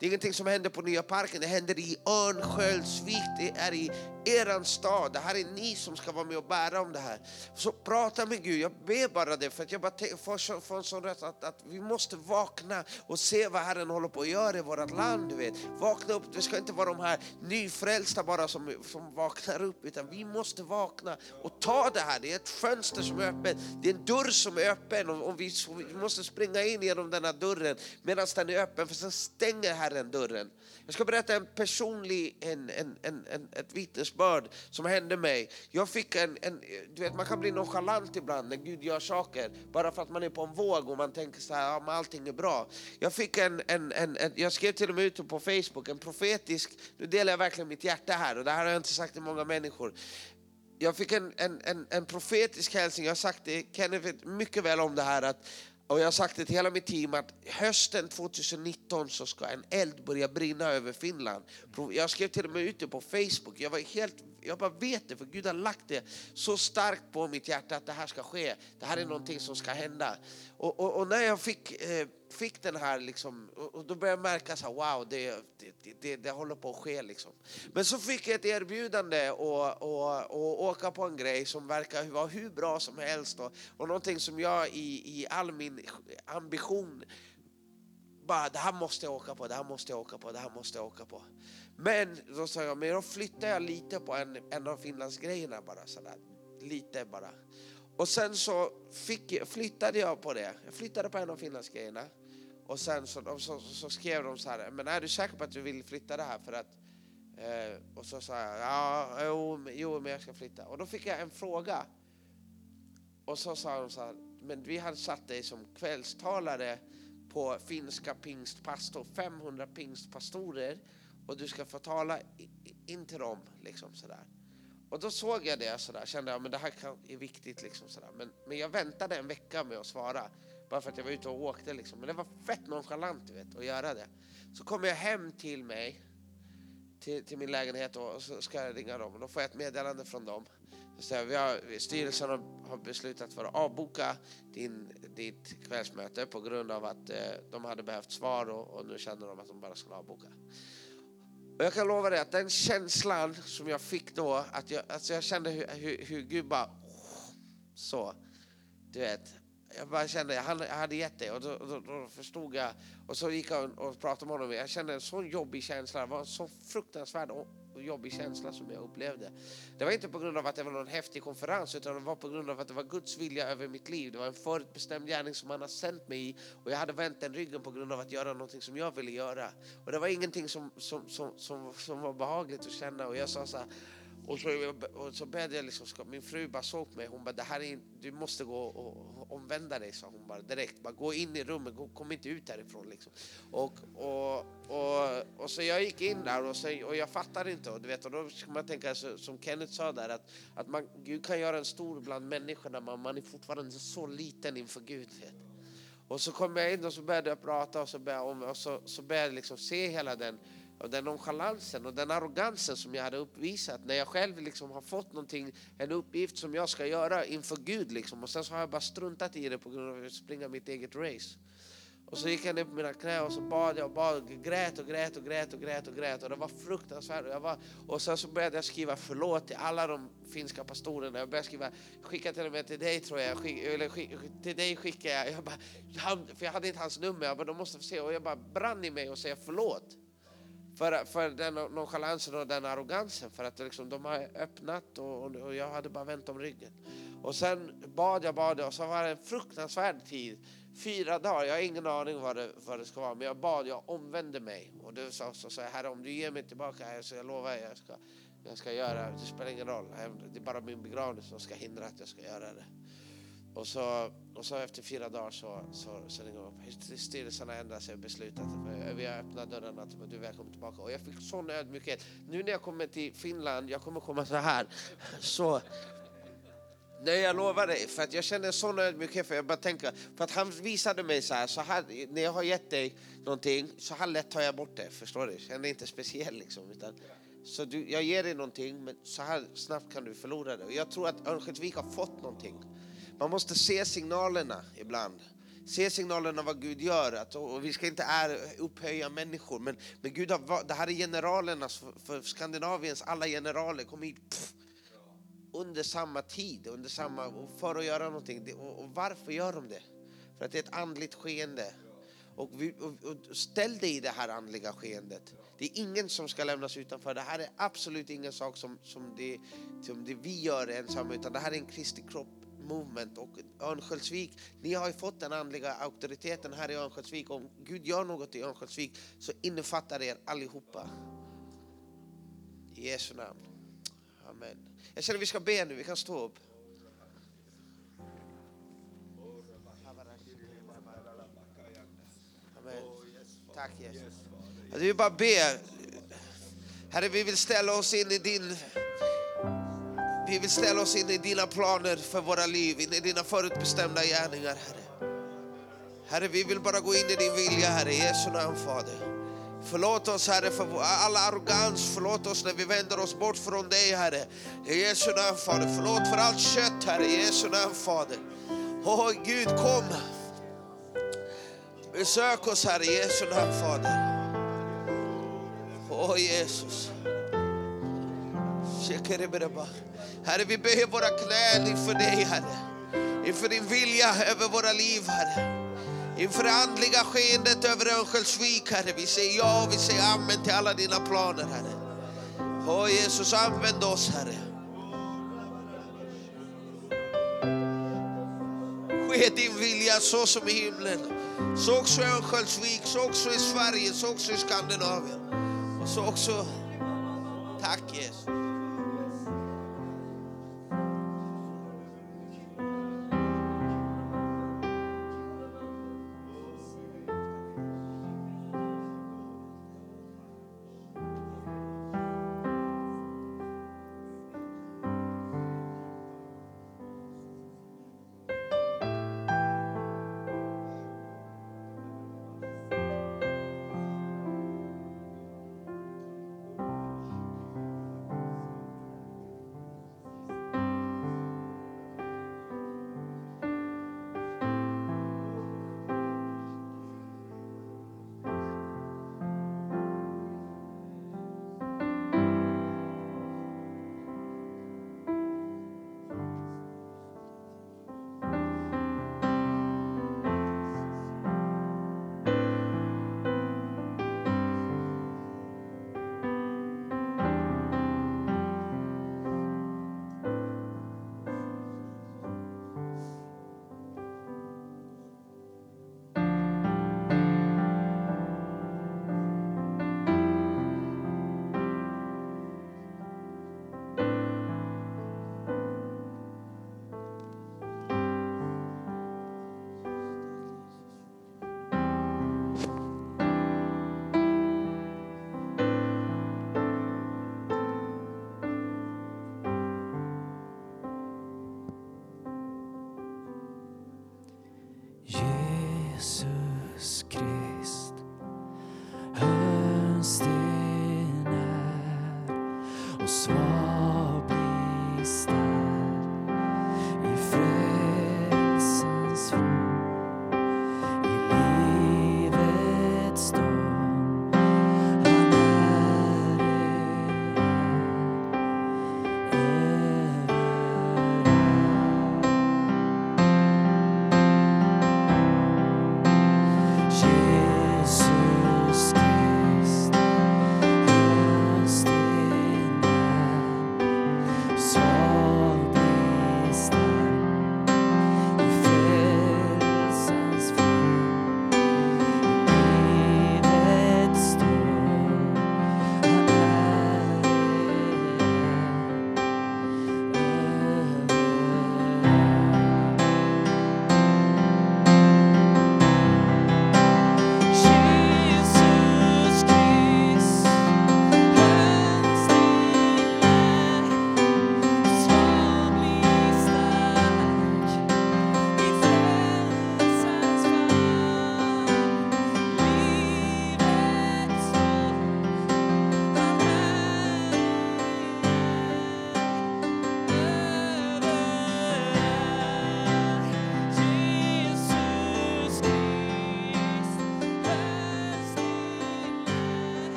Det är ingenting som händer på Nya Parken, det händer i Örnsköldsvik, det är i eran stad. Det här är ni som ska vara med och bära om det här. Så prata med Gud, jag ber bara det för att jag bara får, får en sån rätt att, att vi måste vakna och se vad Herren håller på att göra i vårt land. Du vet. Vakna upp, vi ska inte vara de här nyfrälsta bara som, som vaknar upp utan vi måste vakna och ta det här. Det är ett fönster som är öppet, det är en dörr som är öppen och, och vi, vi måste springa in genom den här dörren medan den är öppen för sen stänger Herren dörren. Jag ska berätta en personlig, en, en, en, en, ett vittnesbörd som hände mig. Jag fick en, en, du vet man kan bli nonchalant ibland när Gud gör saker bara för att man är på en våg och man tänker så här, ja, men allting är bra. Jag fick en, en, en, en, jag skrev till och med ut på Facebook, en profetisk, nu delar jag verkligen mitt hjärta här och det här har jag inte sagt till många människor jag fick en, en, en, en profetisk hälsning, jag har sagt det, Kenneth vet mycket väl om det här, att och jag har sagt det till hela mitt team att hösten 2019 så ska en eld börja brinna över Finland. Jag skrev till och med ute på Facebook, jag var helt jag bara vet det, för Gud har lagt det så starkt på mitt hjärta att det här ska ske. Det här är någonting som ska hända. Och, och, och när jag fick, eh, fick den här, liksom, och, och då började jag märka så här, wow, det, det, det, det, håller på att ske. Liksom. Men så fick jag ett erbjudande att åka på en grej som verkar vara hur bra som helst och, och någonting som jag i, i all min ambition bara, det här måste jag åka på, det här måste jag åka på, det här måste jag åka på. Men då sa jag, men då flyttar jag lite på en, en av Finlandsgrejerna bara sådär. Lite bara. Och sen så fick, flyttade jag på det. Jag flyttade på en av Finlandsgrejerna. Och sen så, de, så, så skrev de så här, men är du säker på att du vill flytta det här? För att, eh, och så sa jag, ja, jo, men- jo, men jag ska flytta. Och då fick jag en fråga. Och så sa de så här, men vi hade satt dig som kvällstalare på finska pingstpastor, 500 pingstpastorer och du ska få tala in till dem. Liksom sådär. Och då såg jag det sådär, kände att det här kan, är viktigt. Liksom sådär. Men, men jag väntade en vecka med att svara, bara för att jag var ute och åkte. Liksom. Men det var fett nonchalant du vet, att göra det. Så kommer jag hem till mig, till, till min lägenhet och, och så ska jag ringa dem. Och då får jag ett meddelande från dem. Så säger vi har, styrelsen har, har beslutat för att avboka din, ditt kvällsmöte på grund av att eh, de hade behövt svar och, och nu känner de att de bara skulle avboka. Och jag kan lova dig att den känslan som jag fick då, att jag, alltså jag kände hur, hur, hur Gud bara så, du vet. Jag bara kände, han, hade, jag hade gett det och då, då, då förstod jag. Och så gick jag och pratade med honom. Jag kände en sån jobbig känsla. Det var en så fruktansvärd jobbig känsla som jag upplevde. Det var inte på grund av att det var någon häftig konferens utan det var på grund av att det var Guds vilja över mitt liv. Det var en förutbestämd gärning som han har sänt mig i och jag hade vänt den ryggen på grund av att göra någonting som jag ville göra. Och det var ingenting som, som, som, som, som var behagligt att känna och jag sa så här, och så, och så började jag liksom, min fru bara såg mig, hon bara det här är, du måste gå och, omvända dig sa hon bara direkt. Bara gå in i rummet, gå, kom inte ut härifrån liksom. Och, och, och, och så jag gick in där och, så, och jag fattar inte och du vet och då ska man tänka så, som Kenneth sa där att, att man, Gud kan göra en stor bland människorna men man är fortfarande så liten inför Gud. Vet. Och så kom jag in och så började jag prata och så började jag, och så, så började jag liksom se hela den, och den nonchalansen och den arrogansen som jag hade uppvisat när jag själv liksom har fått någonting, en uppgift som jag ska göra inför Gud. Liksom. Och sen så har jag bara struntat i det på grund av att jag vill springa mitt eget race. Och så gick jag ner på mina knän och så bad jag och bad, och grät och grät och grät och grät och grät och det var fruktansvärt. Och, jag var, och sen så började jag skriva förlåt till alla de finska pastorerna. Jag började skriva, skicka till och med till dig tror jag, skick, eller skick, till dig skickade jag. jag bara, han, för jag hade inte hans nummer, jag bara, de måste få se. Och jag bara brann i mig och säga förlåt. För, för den nonchalansen och den arrogansen. För att liksom, de har öppnat och, och, jag hade bara vänt om ryggen. Och sen bad jag, bad jag och så var det en fruktansvärd tid. Fyra dagar, jag har ingen aning vad det, vad det ska vara. Men jag bad, jag omvände mig. Och du sa så, så herre om du ger mig tillbaka, så jag lovar jag ska, jag ska göra, det spelar ingen roll. Det är bara min begravning som ska hindra att jag ska göra det. Och så, och så efter fyra dagar så, så, så ringde de upp. Styrelsen har ändrat sig och beslutat att eh, vi har öppnat dörrarna till du är välkommen tillbaka. Och jag fick sån ödmjukhet. Nu när jag kommer till Finland, jag kommer komma så här. Så, Nej, jag lovar dig. För att jag känner sån ödmjukhet. För jag bara tänker, för att han visade mig så här, så här, när jag har gett dig någonting, så här lätt tar jag bort det. Förstår du? Jag är inte speciell liksom. Utan, så du, jag ger dig någonting, men så här snabbt kan du förlora det. Och jag tror att Örnsköldsvik har fått någonting. Man måste se signalerna ibland. Se signalerna vad Gud gör. Att, och vi ska inte är, upphöja människor, men, men Gud har, det här är generalerna. för, för Skandinaviens alla generaler kom hit. Pff, under samma tid, under samma, för att göra någonting. Och, och varför gör de det? För att det är ett andligt skeende. Och, vi, och, och ställ dig i det här andliga skeendet. Det är ingen som ska lämnas utanför. Det här är absolut ingen sak som, som, det, som det vi gör ensamma, utan det här är en Kristi kropp movement och Örnsköldsvik, ni har ju fått den andliga auktoriteten här i Örnsköldsvik. Om Gud gör något i Örnsköldsvik så innefattar det er allihopa. I Jesu namn. Amen. Jag känner vi ska be nu, vi kan stå upp. Amen. Tack Jesus. Alltså, vi bara be. Herre, vi vill ställa oss in i din... Vi vill ställa oss in i dina planer för våra liv, in i dina förutbestämda gärningar, Herre. Herre, vi vill bara gå in i din vilja, Herre, i Jesu namn, Fader. Förlåt oss, Herre, för all arrogans. Förlåt oss när vi vänder oss bort från dig, Herre. I Jesu namn, Fader. Förlåt för allt kött, Herre, i Jesu namn, Fader. Åh, Gud, kom. Besök oss, Herre, i Jesu namn, Fader. Åh, Jesus. Herre, vi böjer våra knän inför dig, Herre. Inför din vilja över våra liv, Herre. Inför det andliga skeendet över Örnsköldsvik, Herre. Vi säger ja och vi säger amen till alla dina planer, Herre. Åh Jesus, använd oss, Herre. ske din vilja så som i himlen. Så också i Örnsköldsvik, så också i Sverige, så också i Skandinavien. Och så också, tack Jesus.